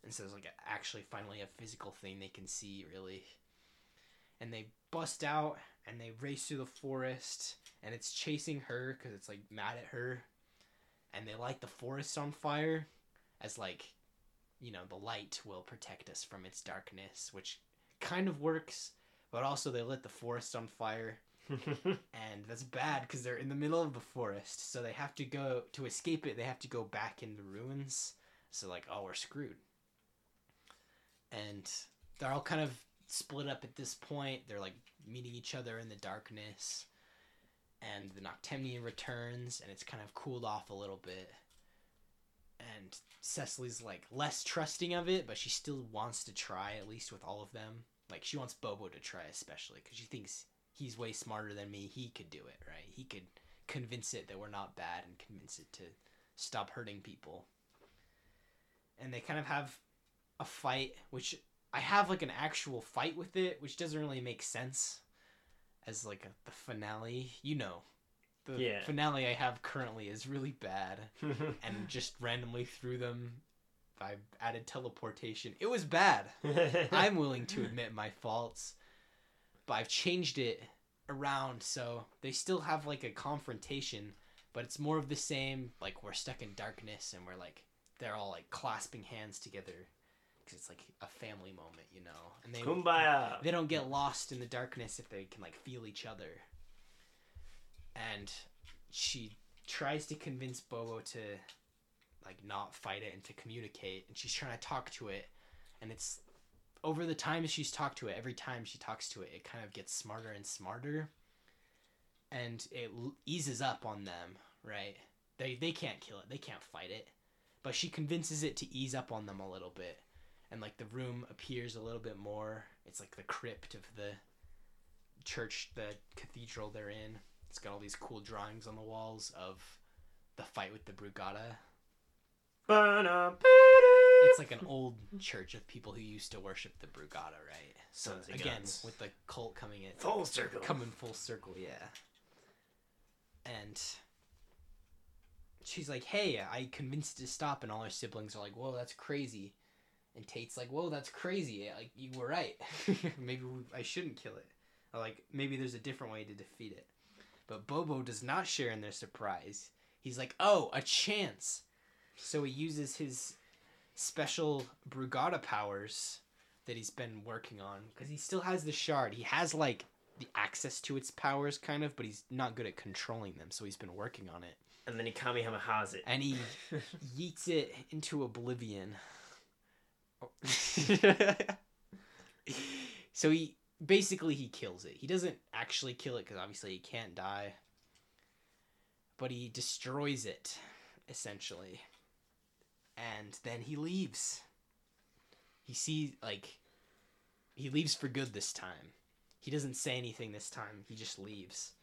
and so it's like actually finally a physical thing they can see really. And they bust out and they race through the forest and it's chasing her because it's like mad at her. And they light the forest on fire as like you know the light will protect us from its darkness which kind of works but also they lit the forest on fire. And that's bad because they're in the middle of the forest so they have to go to escape it they have to go back in the ruins. So like oh we're screwed and they're all kind of split up at this point. They're like meeting each other in the darkness and the noctemnia returns and it's kind of cooled off a little bit. And cecily's like less trusting of it but she still wants to try at least with all of them. Like she wants bobo to try especially because she thinks he's way smarter than me. He could do it right? He could convince it that we're not bad and convince it to stop hurting people. And they kind of have a fight which i have like an actual fight with it which doesn't really make sense as like a, the finale you know the Yeah. finale i have currently is really bad and just randomly threw them i added teleportation it was bad I'm willing to admit my faults, but I've changed it around so they still have like a confrontation, but it's more of the same. Like we're stuck in darkness and we're like they're all like clasping hands together because it's like a family moment, you know. And they Kumbaya. they don't get lost in the darkness if they can like feel each other. And she tries to convince Bobo to like not fight it and to communicate and she's trying to talk to it and it's over the time she's talked to it every time she talks to it it kind of gets smarter and smarter and it l- eases up on them right they they can't kill it they can't fight it but she convinces it to ease up on them a little bit and like the room appears a little bit more it's like the crypt of the church the cathedral they're in it's got all these cool drawings on the walls of the fight with the brugada it's like an old church of people who used to worship the Brugada, right? So Sons again, guns. with the cult coming in, Full circle. coming full circle, yeah. And she's like, "Hey, I convinced it to stop," and all her siblings are like, "Whoa, that's crazy." And Tate's like, "Whoa, that's crazy. Like you were right. maybe we, I shouldn't kill it. Or like maybe there's a different way to defeat it." But Bobo does not share in their surprise. He's like, "Oh, a chance." So he uses his special Brugada powers that he's been working on because he still has the shard. He has like the access to its powers, kind of, but he's not good at controlling them. So he's been working on it, And then he Kamehamehas it. and he yeets it into oblivion. so he basically he kills it. He doesn't actually kill it because obviously he can't die, but he destroys it essentially, and then he leaves. He sees like he leaves for good this time. He doesn't say anything this time. He just leaves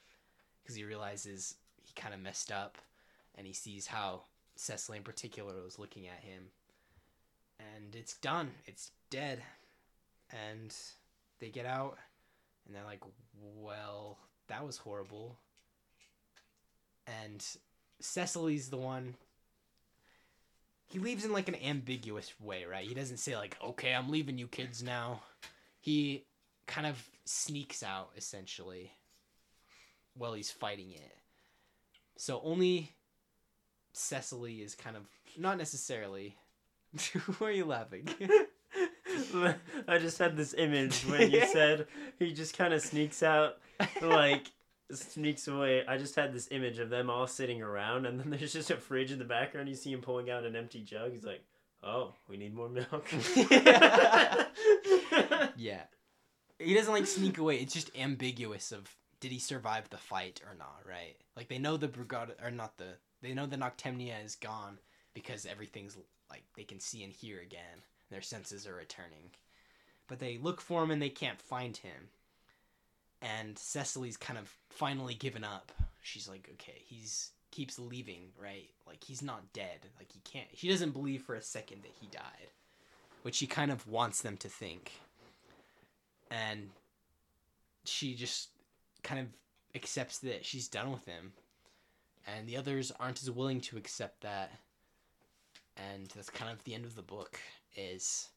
because he realizes he kind of messed up, and he sees how Cecily in particular was looking at him. And it's done. It's dead. And they get out and they're like, well, that was horrible. And Cecily's the one. He leaves in like an ambiguous way, right? He doesn't say, like, okay, I'm leaving you kids now. He kind of sneaks out, essentially, while he's fighting it. So only Cecily is kind of not necessarily. Why are you laughing? I just had this image when you said he just kind of sneaks out, like sneaks away. I just had this image of them all sitting around, and then there's just a fridge in the background. You see him pulling out an empty jug. He's like, "Oh, we need more milk." yeah, he doesn't like sneak away. It's just ambiguous of did he survive the fight or not, right? Like they know the Brugada or not the they know the Noctemnia is gone because everything's like they can see and hear again. Their senses are returning. But they look for him and they can't find him. And Cecily's kind of finally given up. She's like, okay, he's keeps leaving, right? Like he's not dead. Like he can't she doesn't believe for a second that he died. Which she kind of wants them to think. And she just kind of accepts that she's done with him. And the others aren't as willing to accept that. And that's kind of the end of the book is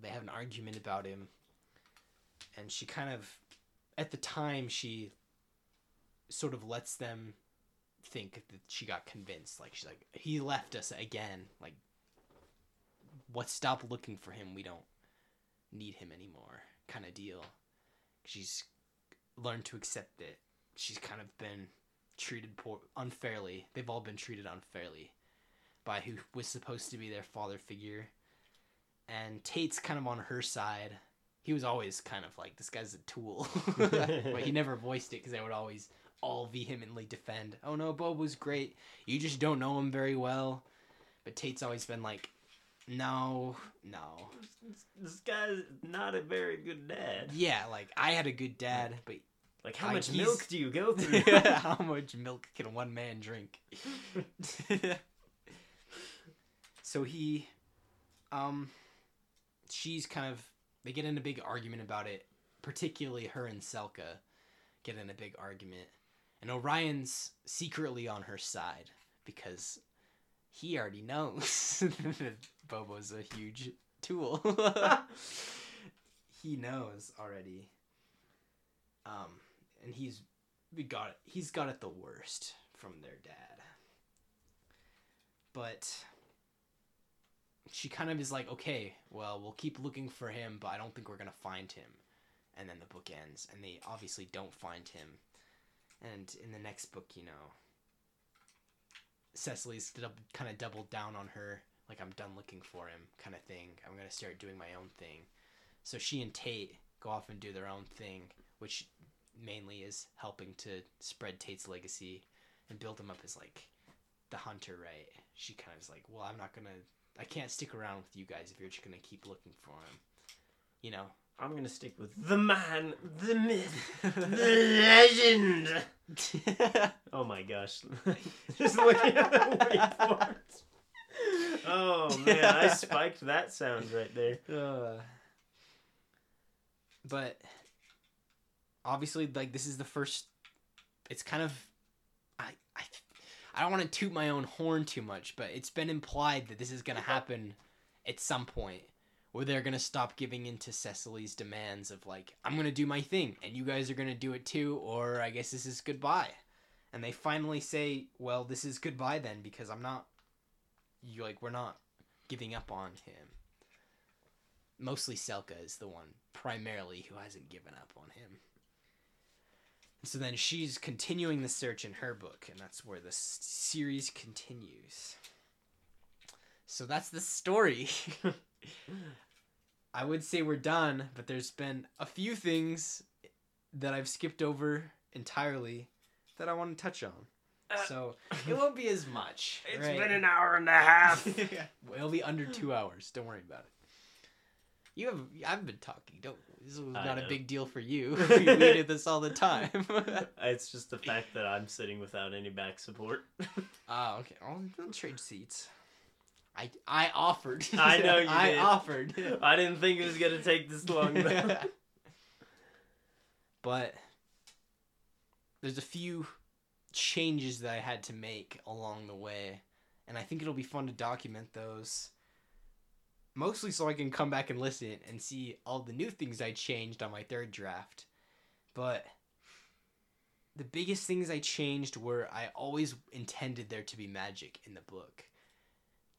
they have an argument about him. And she kind of at the time she sort of lets them think that she got convinced. Like she's like, he left us again. Like what stop looking for him. We don't need him anymore. Kind of deal. She's learned to accept it. She's kind of been treated poor unfairly. They've all been treated unfairly by who was supposed to be their father figure. And Tate's kind of on her side. He was always kind of like this guy's a tool, but he never voiced it because they would always all vehemently defend. Oh no, Bob was great. You just don't know him very well. But Tate's always been like, no, no. This guy's not a very good dad. Yeah, like I had a good dad, but Like, how Like, much milk do you go through? how much milk can one man drink? So he, um, she's kind of they get in a big argument about it. Particularly her and Selka get in a big argument, and Orion's secretly on her side because he already knows that Bobo's a huge tool. he knows already. Um, and he's we got it. He's got it the worst from their dad. But she kind of is like, okay, well, we'll keep looking for him, but I don't think we're gonna find him. And then the book ends, and they obviously don't find him. And in the next book, you know, Cecily's kind of doubled down on her, like I'm done looking for him, kind of thing. I'm gonna start doing my own thing. So she and Tate go off and do their own thing, which mainly is helping to spread Tate's legacy and build him up as like the hunter, right? She kind of is like, well, I'm not gonna, I can't stick around with you guys if you're just gonna keep looking for him, you know. I'm gonna stick with the man, the myth, the legend. Oh my gosh. Just looking at the waveforms. Oh man, I spiked that sound right there. Uh, but obviously, like this is the first. It's kind of, I don't want to toot my own horn too much, but it's been implied that this is gonna happen at some point, where they're gonna stop giving in to Cecily's demands of like, I'm gonna do my thing, and you guys are gonna do it too, or I guess this is goodbye. And they finally say, well, this is goodbye then, because I'm not. You like, we're not giving up on him mostly Selka is the one primarily who hasn't given up on him. So then she's continuing the search in her book, and that's where the s- series continues. So that's the story. I would say we're done, but there's been a few things that I've skipped over entirely that I want to touch on. Uh, So it won't be as much. It's right? been an hour and a half. It'll be under two hours. Don't worry about it. You have. I've been talking. Don't. This was I not a big deal for you. we did this all the time. It's just the fact that I'm sitting without any back support. Oh, okay. I'll, I'll trade seats. I I offered. I know you I did. offered. I didn't think it was gonna take this long. Though. but there's a few changes that I had to make along the way, and I think it'll be fun to document those. Mostly so I can come back and listen and see all the new things I changed on my third draft. But the biggest things I changed were I always intended there to be magic in the book.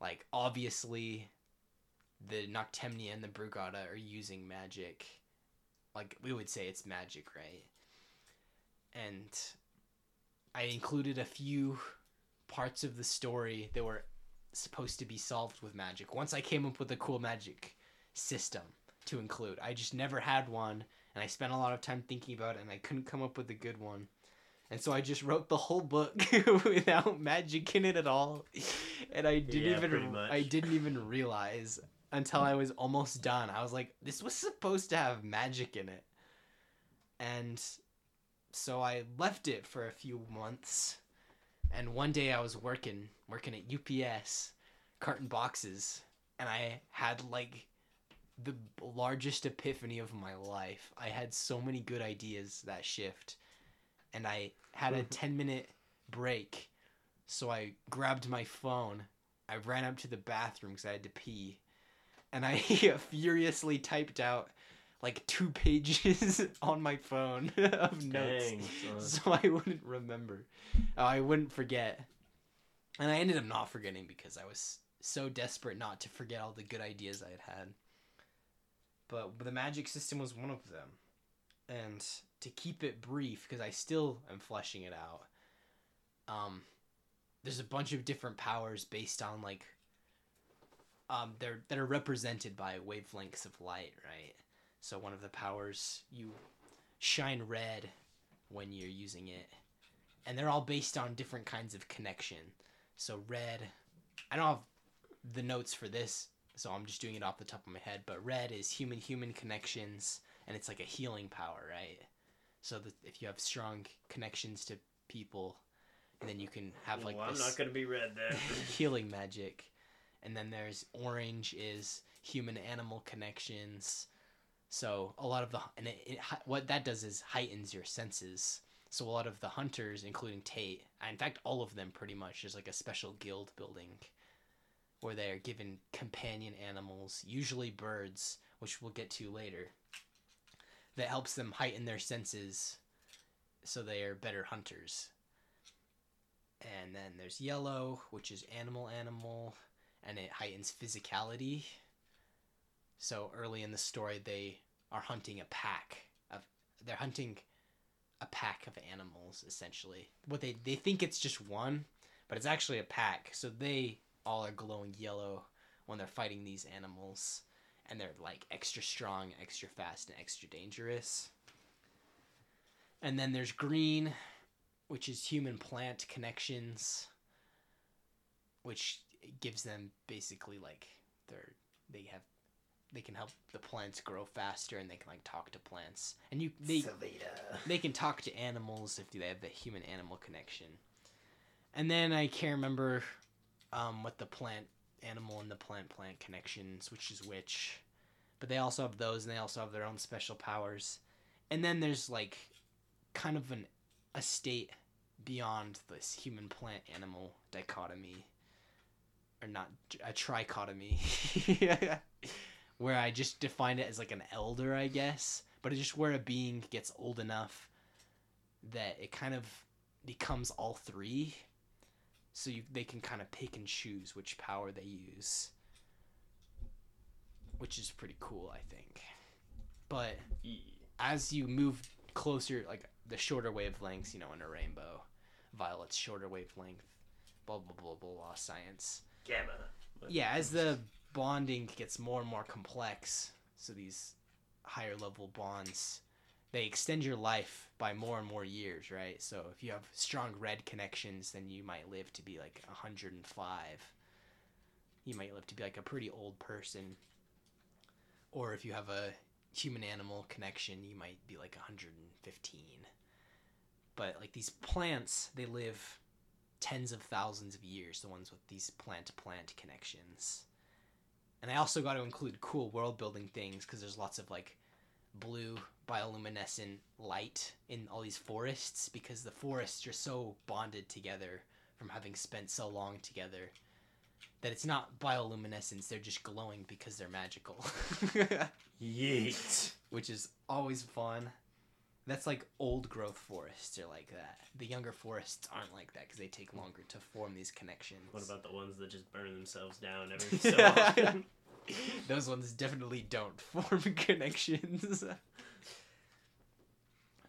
Like obviously the Noctemnia and the Brugada are using magic. Like we would say it's magic, right? And I included a few parts of the story that were supposed to be solved with magic. Once I came up with a cool magic system to include, I just never had one, and I spent a lot of time thinking about it, and I couldn't come up with a good one. And so I just wrote the whole book without magic in it at all, and I didn't Yeah, even. I didn't even realize until I was almost done. I was like, this was supposed to have magic in it, and so I left it for a few months. And one day I was working working at UPS, carton boxes, and I had like the largest epiphany of my life. I had so many good ideas that shift, and I had a 10 minute break. So I grabbed my phone. I ran up to the bathroom because I had to pee. And I furiously typed out like two pages on my phone of notes Dang, son. so I wouldn't remember. Uh, I wouldn't forget. And I ended up not forgetting because I was so desperate not to forget all the good ideas I had had. But the magic system was one of them. And to keep it brief, because I still am fleshing it out, um, there's a bunch of different powers based on like um they're that are represented by wavelengths of light, right? So one of the powers you shine red when you're using it. And they're all based on different kinds of connection. So red, I don't have the notes for this, so I'm just doing it off the top of my head, but red is human human connections and it's like a healing power, right? So that if you have strong connections to people, and then you can have like well, I'm this not gonna be red there. healing magic. And then there's orange is human animal connections. So a lot of the and it, it, what that does is heightens your senses. So a lot of the hunters, including Tate, in fact all of them pretty much, there's like a special guild building where they are given companion animals, usually birds, which we'll get to later. That helps them heighten their senses, so they are better hunters. And then there's yellow, which is animal animal, and it heightens physicality. So early in the story, they are hunting a pack of. They're hunting a pack of animals essentially. What they they think it's just one, but it's actually a pack. So they all are glowing yellow when they're fighting these animals, and they're like extra strong, extra fast, and extra dangerous. And then there's green, which is human plant connections, which gives them basically like they're they have they can help the plants grow faster and they can like talk to plants. And you they they can talk to animals if they have the human animal connection. And then i can't remember um what the plant animal and the plant plant connections which is which. But they also have those and they also have their own special powers. And then there's like kind of an a state beyond this human plant animal dichotomy. Or not a trichotomy where i just define it as like an elder i guess but it's just where a being gets old enough that it kind of becomes all three. So you, they can kind of pick and choose which power they use which is pretty cool i think. But as you move closer like the shorter wavelengths you know in a rainbow violet's shorter wavelength blah blah blah blah blah science. Gamma. Yeah as the bonding gets more and more complex so these higher level bonds they extend your life by more and more years right so if you have strong red connections then you might live to be like 105 you might live to be like a pretty old person or if you have a human animal connection, you might be like 115. But like these plants, they live tens of thousands of years, the ones with these plant plant connections. And I also got to include cool world building things because there's lots of like blue bioluminescent light in all these forests because the forests are so bonded together from having spent so long together that it's not bioluminescence, they're just glowing because they're magical. Yeet. Which is always fun. That's like old growth forests are like that. The younger forests aren't like that because they take longer to form these connections. What about the ones that just burn themselves down every so often? Those ones definitely don't form connections.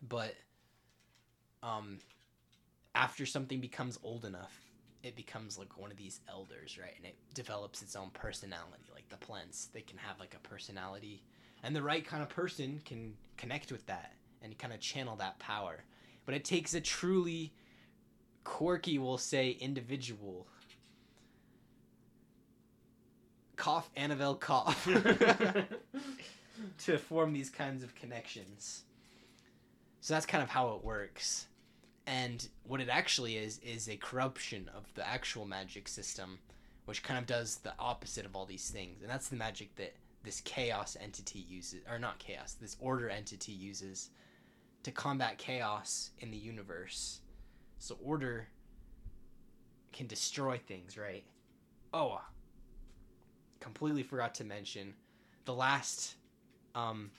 but um after something becomes old enough, it becomes like one of these elders, right? And it develops its own personality, like the plants. They can have like a personality, and the right kind of person can connect with that and kind of channel that power. But it takes a truly quirky, we'll say, individual. Cough, Annabelle, cough. to form these kinds of connections. So that's kind of how it works. And what it actually is is a corruption of the actual magic system, which kind of does the opposite of all these things. And that's the magic that this chaos entity uses or not chaos, this order entity uses to combat chaos in the universe. So order can destroy things, right? Oh, completely forgot to mention the last um,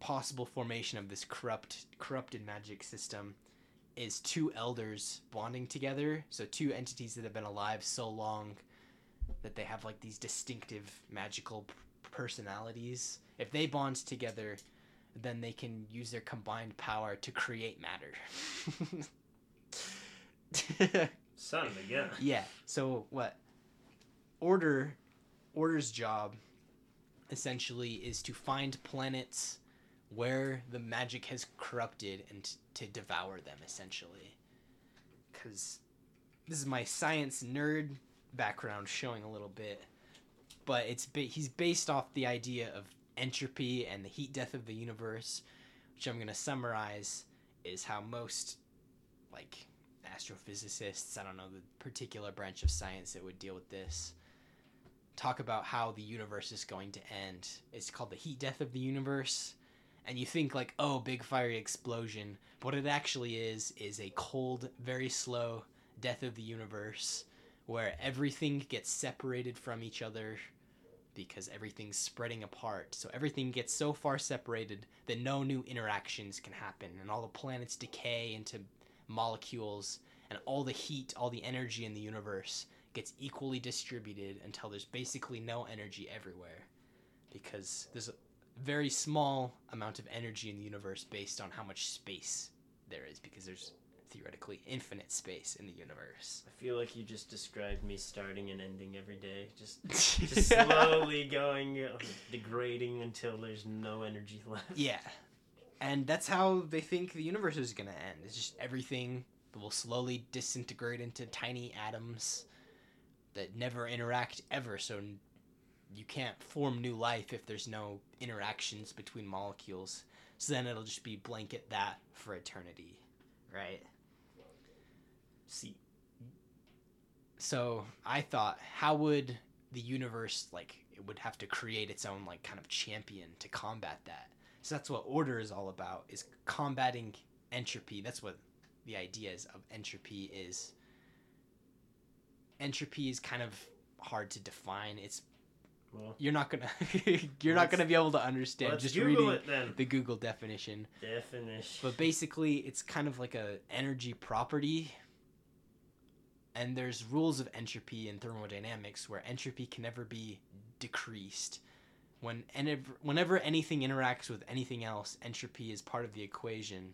possible formation of this corrupt corrupted magic system is two elders bonding together. So two entities that have been alive so long that they have like these distinctive magical personalities. If they bond together, then they can use their combined power to create matter. Son of a gun. yeah. So what? Order, Order's job, essentially, is to find planets where the magic has corrupted and t- to devour them, essentially. Because this is my science nerd background showing a little bit, but it's ba- he's based off the idea of entropy and the heat death of the universe, which I'm gonna summarize is how most like astrophysicists, I don't know the particular branch of science that would deal with this, talk about how the universe is going to end. It's called the heat death of the universe. And you think like, oh, big fiery explosion. But what it actually is is a cold, very slow death of the universe where everything gets separated from each other because everything's spreading apart. So everything gets so far separated that no new interactions can happen and all the planets decay into molecules and all the heat, all the energy in the universe gets equally distributed until there's basically no energy everywhere because there's a very small amount of energy in the universe based on how much space there is because there's theoretically infinite space in the universe. I feel like you just described me starting and ending every day. Just just slowly going uh, degrading until there's no energy left. Yeah. And that's how they think the universe is going to end. It's just everything will slowly disintegrate into tiny atoms that never interact ever. So you can't form new life if there's no interactions between molecules. So then it'll just be blanket that for eternity, right? See, So I thought, how would the universe like it would have to create its own like kind of champion to combat that? So that's what order is all about: is combating entropy. That's what the idea is of entropy is. Entropy is kind of hard to define. It's well, you're not gonna you're not gonna be able to understand just Google reading the Google definition. Definition. But basically, it's kind of like a energy property. And there's rules of entropy in thermodynamics where entropy can never be decreased. When enev- whenever anything interacts with anything else, entropy is part of the equation.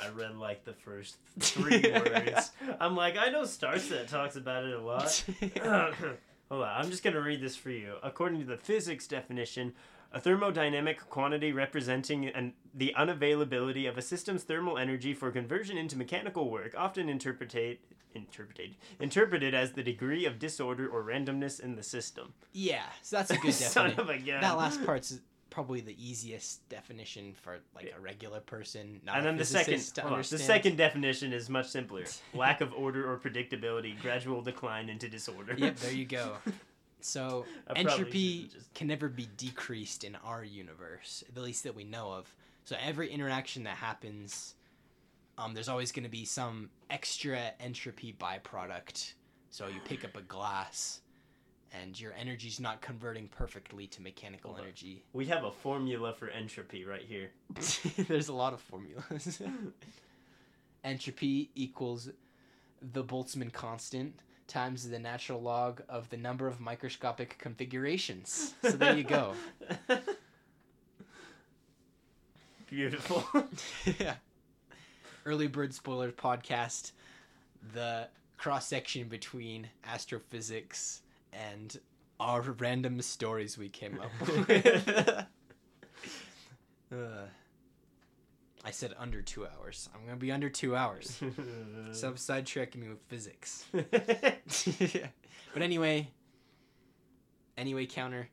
I read like the first three words. I'm like, I know Starset talks about it a lot. Hold on, I'm just gonna read this for you. According to the physics definition, a thermodynamic quantity representing an, the unavailability of a system's thermal energy for conversion into mechanical work, often interpretate interpreted interpreted as the degree of disorder or randomness in the system. Yeah, so that's a good Son definition. of a gun. That last part's probably the easiest definition for like a regular person, not and then the second, hold on, the second definition is much simpler: lack of order or predictability, gradual decline into disorder. Yep, there you go. So entropy just- can never be decreased in our universe, at least that we know of. So every interaction that happens, um, there's always going to be some extra entropy byproduct. So you pick up a glass, and your energy's not converting perfectly to mechanical Hold energy. We have a formula for entropy right here. There's a lot of formulas. Entropy equals the Boltzmann constant times the natural log of the number of microscopic configurations. So there you go. Beautiful. Yeah. Early Bird Spoilers podcast, the cross section between astrophysics and our random stories we came up with. Ugh. I said under two hours. I'm gonna be under two hours. Stop sidetracking me with physics. but anyway, anyway, counter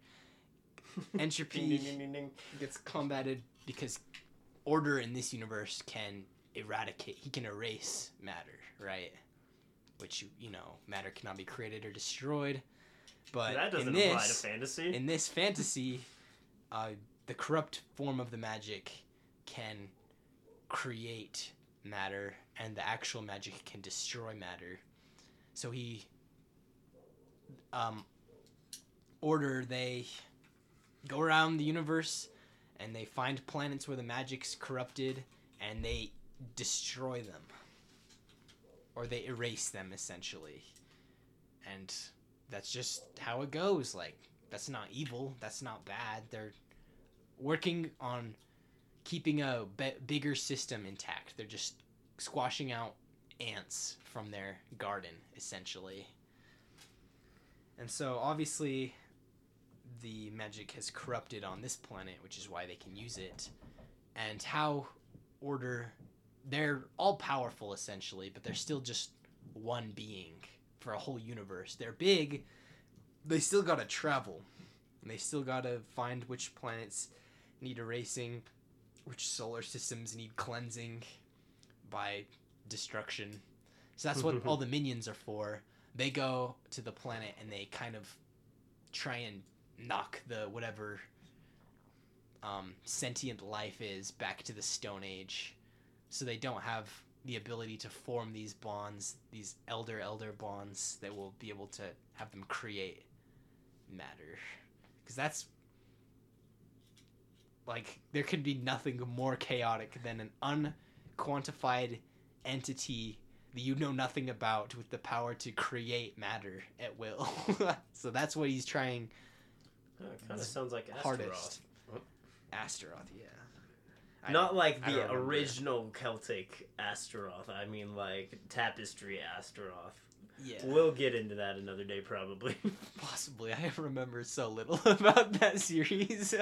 entropy ding, ding, ding. gets combated because order in this universe can eradicate. He can erase matter, right? Which you know, matter cannot be created or destroyed. But that doesn't in apply to this, fantasy. in this fantasy, uh, the corrupt form of the magic can create matter, and the actual magic can destroy matter. So he, um, order they go around the universe, and they find planets where the magic's corrupted, and they destroy them, or they erase them essentially, and that's just how it goes. Like that's not evil. That's not bad. They're working on keeping a bigger system intact. They're just squashing out ants from their garden, essentially. And so, obviously, the magic has corrupted on this planet, which is why they can use it. And how Order, they're all powerful, essentially, but they're still just one being for a whole universe. They're big, they still gotta travel. And they still gotta find which planets need erasing, which solar systems need cleansing by destruction. So that's what all the minions are for. They go to the planet and they kind of try and knock the whatever um, sentient life is back to the Stone Age. So they don't have the ability to form these bonds, these elder elder bonds that will be able to have them create matter. Because that's like there could be nothing more chaotic than an unquantified entity that you know nothing about with the power to create matter at will. so that's what he's trying kind of sounds like Astaroth. hardest. Astaroth, yeah. I Not like the original Celtic Astaroth. I mean, like Tapestry Astaroth. Yeah, We'll get into that another day, probably. possibly. I remember so little about that series.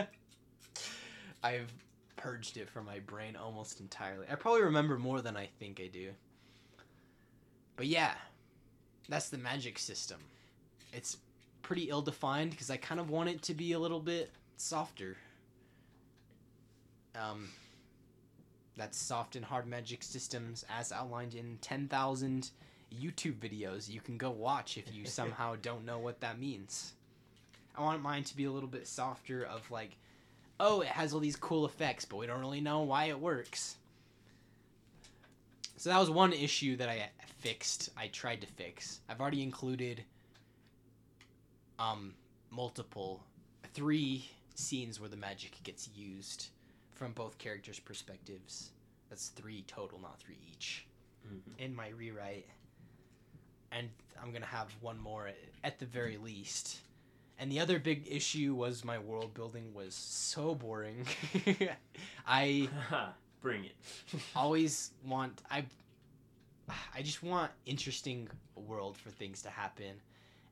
I've purged it from my brain almost entirely. I probably remember more than I think I do. But yeah, that's the magic system. It's pretty ill defined because I kind of want it to be a little bit softer. Um, that's soft and hard magic systems as outlined in 10,000 YouTube videos you can go watch if you somehow don't know what that means. I want mine to be a little bit softer of like, oh, it has all these cool effects, but we don't really know why it works. So that was one issue that I fixed. I tried to fix. I've already included um multiple three scenes where the magic gets used from both characters' perspectives. That's three total, not three each in my rewrite. And I'm going to have one more at, at the very least. And the other big issue was my world building was so boring. I Bring it. always want I I just want interesting world for things to happen.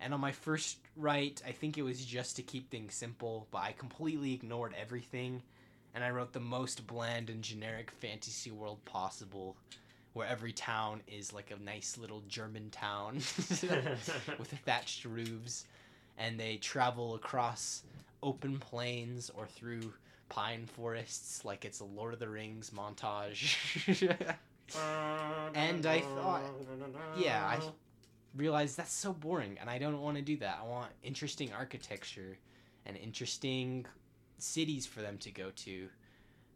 And on my first write, I think it was just to keep things simple, but I completely ignored everything and I wrote the most bland and generic fantasy world possible where every town is like a nice little German town with thatched roofs, and they travel across open plains or through pine forests like it's a Lord of the Rings montage. And I thought- yeah, I realized that's so boring and I don't want to do that. I want interesting architecture and interesting cities for them to go to.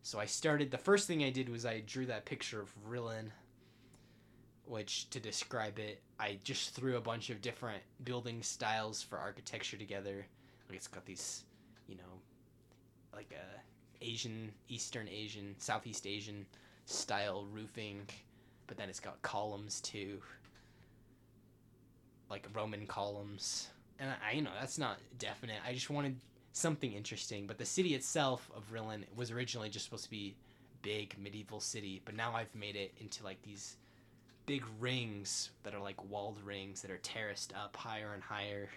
So I started the first thing I did was I drew that picture of Rillen which to describe it, I just threw a bunch of different building styles for architecture together. Like it's got these, you know, like a Asian, Eastern Asian, Southeast Asian style roofing, but then it's got columns too, like Roman columns. And I, you know, that's not definite. I just wanted something interesting. But the city itself of Rillen was originally just supposed to be big medieval city, but now I've made it into like these big rings that are like walled rings that are terraced up higher and higher.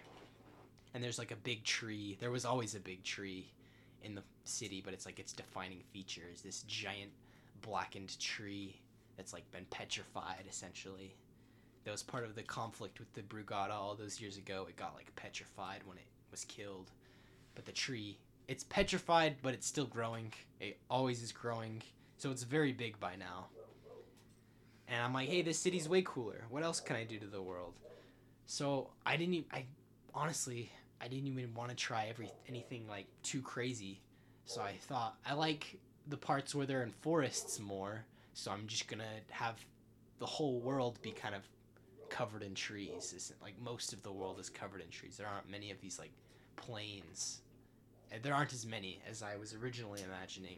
And there's like a big tree. There was always a big tree in the city, but it's like its defining feature is this giant blackened tree that's like been petrified essentially. That was part of the conflict with the Brugada all those years ago. It got like petrified when it was killed. But the tree, it's petrified, but it's still growing. It always is growing. So it's very big by now. And I'm like, hey, this city's way cooler. What else can I do to the world? So I didn't. Even, I honestly, I didn't even want to try every anything like too crazy. So I thought I like the parts where they're in forests more. So I'm just gonna have the whole world be kind of covered in trees. Isn't like most of the world is covered in trees. There aren't many of these like plains. There aren't as many as I was originally imagining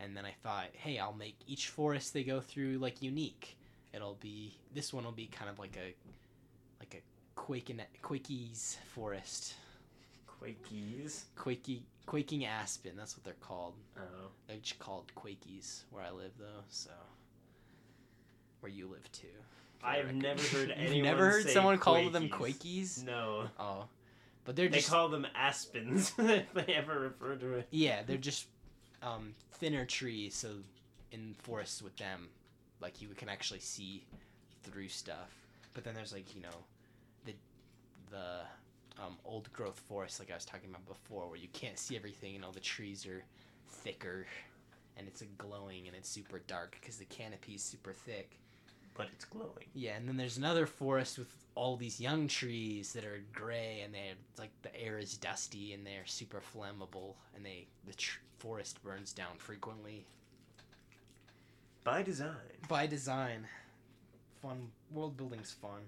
and then I thought, hey, I'll make each forest they go through like unique. It'll be this one will be kind of like a like a quaking quakies forest, Quakies. quaky quaking aspen. That's what they're called. Oh. They're just called quakies where I live though. So where you live too. I've record. never heard anyone. You've never heard someone call them Quakies. quakies. No. Oh, but they're They just call them aspens if they ever refer to it. Yeah, they're just um, thinner trees, so in forests with them, like you can actually see through stuff. But then there's like you know, the the um, old growth forest, like I was talking about before, where you can't see everything and all the trees are thicker, and it's a glowing and it's super dark because the canopy is super thick. But it's glowing. Yeah, and then there's another forest with all these young trees that are gray, and they're like the air is dusty, and they're super flammable, and they the tr- forest burns down frequently By design. by design. Fun world building's fun,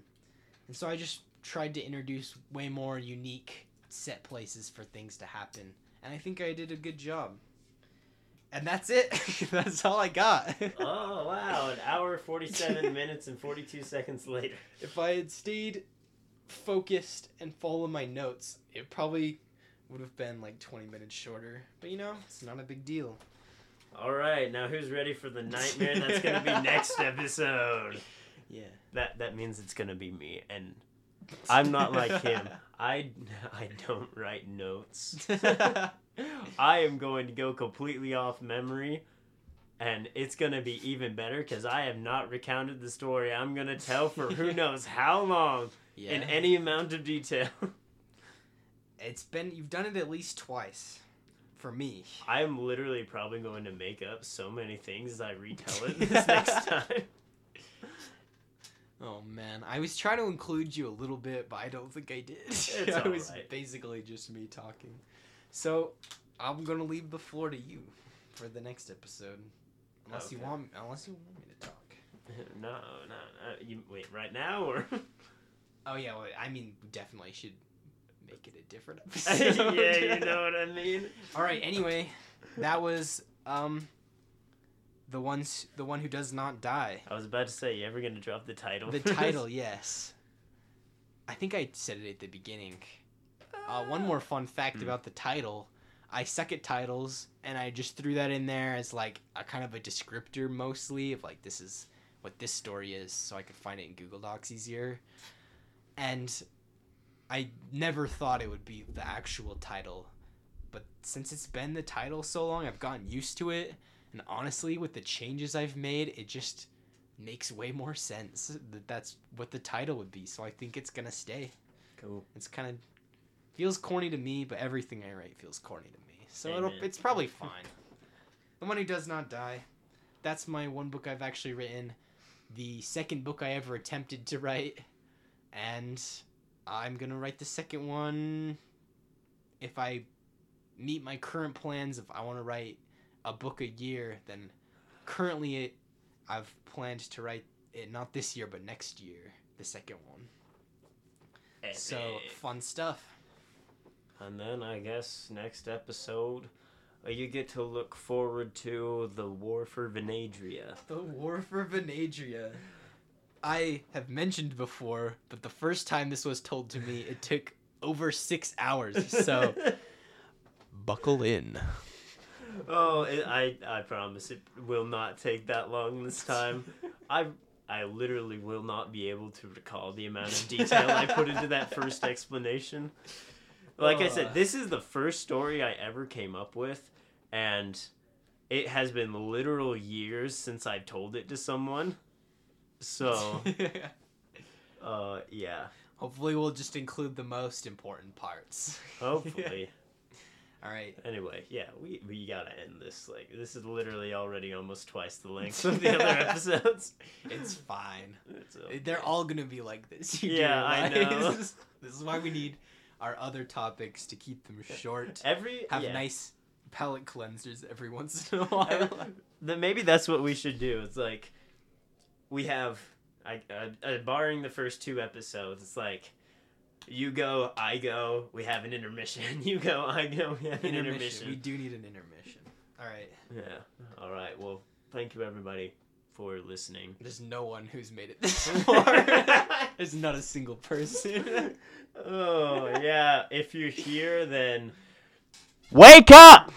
and so I just tried to introduce way more unique set places for things to happen, and I think I did a good job. And that's it. that's all I got. oh wow! An hour, forty-seven minutes, and forty-two seconds later. if I had stayed focused and followed my notes, it probably would have been like 20 minutes shorter. But you know, it's not a big deal. All right, now who's ready for the nightmare that's gonna be next episode? Yeah. That that means it's gonna be me, and I'm not like him. I I don't write notes. I am going to go completely off memory, and it's gonna be even better because I have not recounted the story I'm gonna tell for who knows how long yeah. in any amount of detail. it's been you've done it at least twice for me. I am literally probably going to make up so many things as I retell it this next time. Oh man, I was trying to include you a little bit, but I don't think I did. It's it was alright. basically just me talking. So, I'm to leave the floor to you for the next episode. Unless you want unless you want me to talk. no, no, no. You wait right now or Oh yeah, well, I mean, we definitely should make it a different episode. yeah, you know what I mean. All right. Anyway, that was um the ones the one who does not die. I was about to say, you ever gonna drop the title? The title, yes. I think I said it at the beginning. Uh, one more fun fact Hmm. about the title. I suck at titles, and I just threw that in there as like a kind of a descriptor mostly of like this is what this story is, so I could find it in Google Docs easier. And I never thought it would be the actual title, but since it's been the title so long, I've gotten used to it. And honestly, with the changes I've made, it just makes way more sense. That that's what the title would be. So I think it's gonna stay. Cool. It's kind of feels corny to me, but everything I write feels corny to me. So it'll, it's probably fine. the one who does not die. That's my one book I've actually written. The second book I ever attempted to write, and I'm gonna write the second one if I meet my current plans. If I want to write a book a year, then currently it, I've planned to write it not this year but next year. The second one. So fun stuff. And then I guess next episode, uh, you get to look forward to the War for Venadria. The War for Venadria. I have mentioned before, but the first time this was told to me, it took over six hours. So buckle in. oh, it, I I promise it will not take that long this time. I I literally will not be able to recall the amount of detail I put into that first explanation. Like I said, this is the first story I ever came up with, and it has been literal years since I've told it to someone. So, uh, yeah. Hopefully, we'll just include the most important parts. Hopefully. All right. Anyway, yeah, we, we gotta end this. Like, this is literally already almost twice the length of the other episodes. It's fine. It's okay. They're all gonna be like this. You Yeah, I know. This is why we need our other topics to keep them short. Every Have yeah. nice palate cleansers every once in a while. Then maybe that's what we should do. It's like we have, I uh, uh, barring the first two episodes, it's like you go, I go, we have an intermission. You go, I go, we have an intermission. intermission. We do need an intermission. All right. Yeah. All right. Well, thank you everybody for listening. There's no one who's made it this far. There's not a single person. oh yeah. If you're here, then wake up.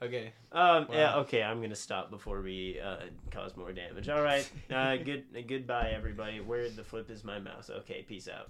okay. Um. Yeah. Okay. I'm gonna stop before we uh, cause more damage. All right. Uh. Good. Goodbye, everybody. Where the flip is my mouse? Okay. Peace out.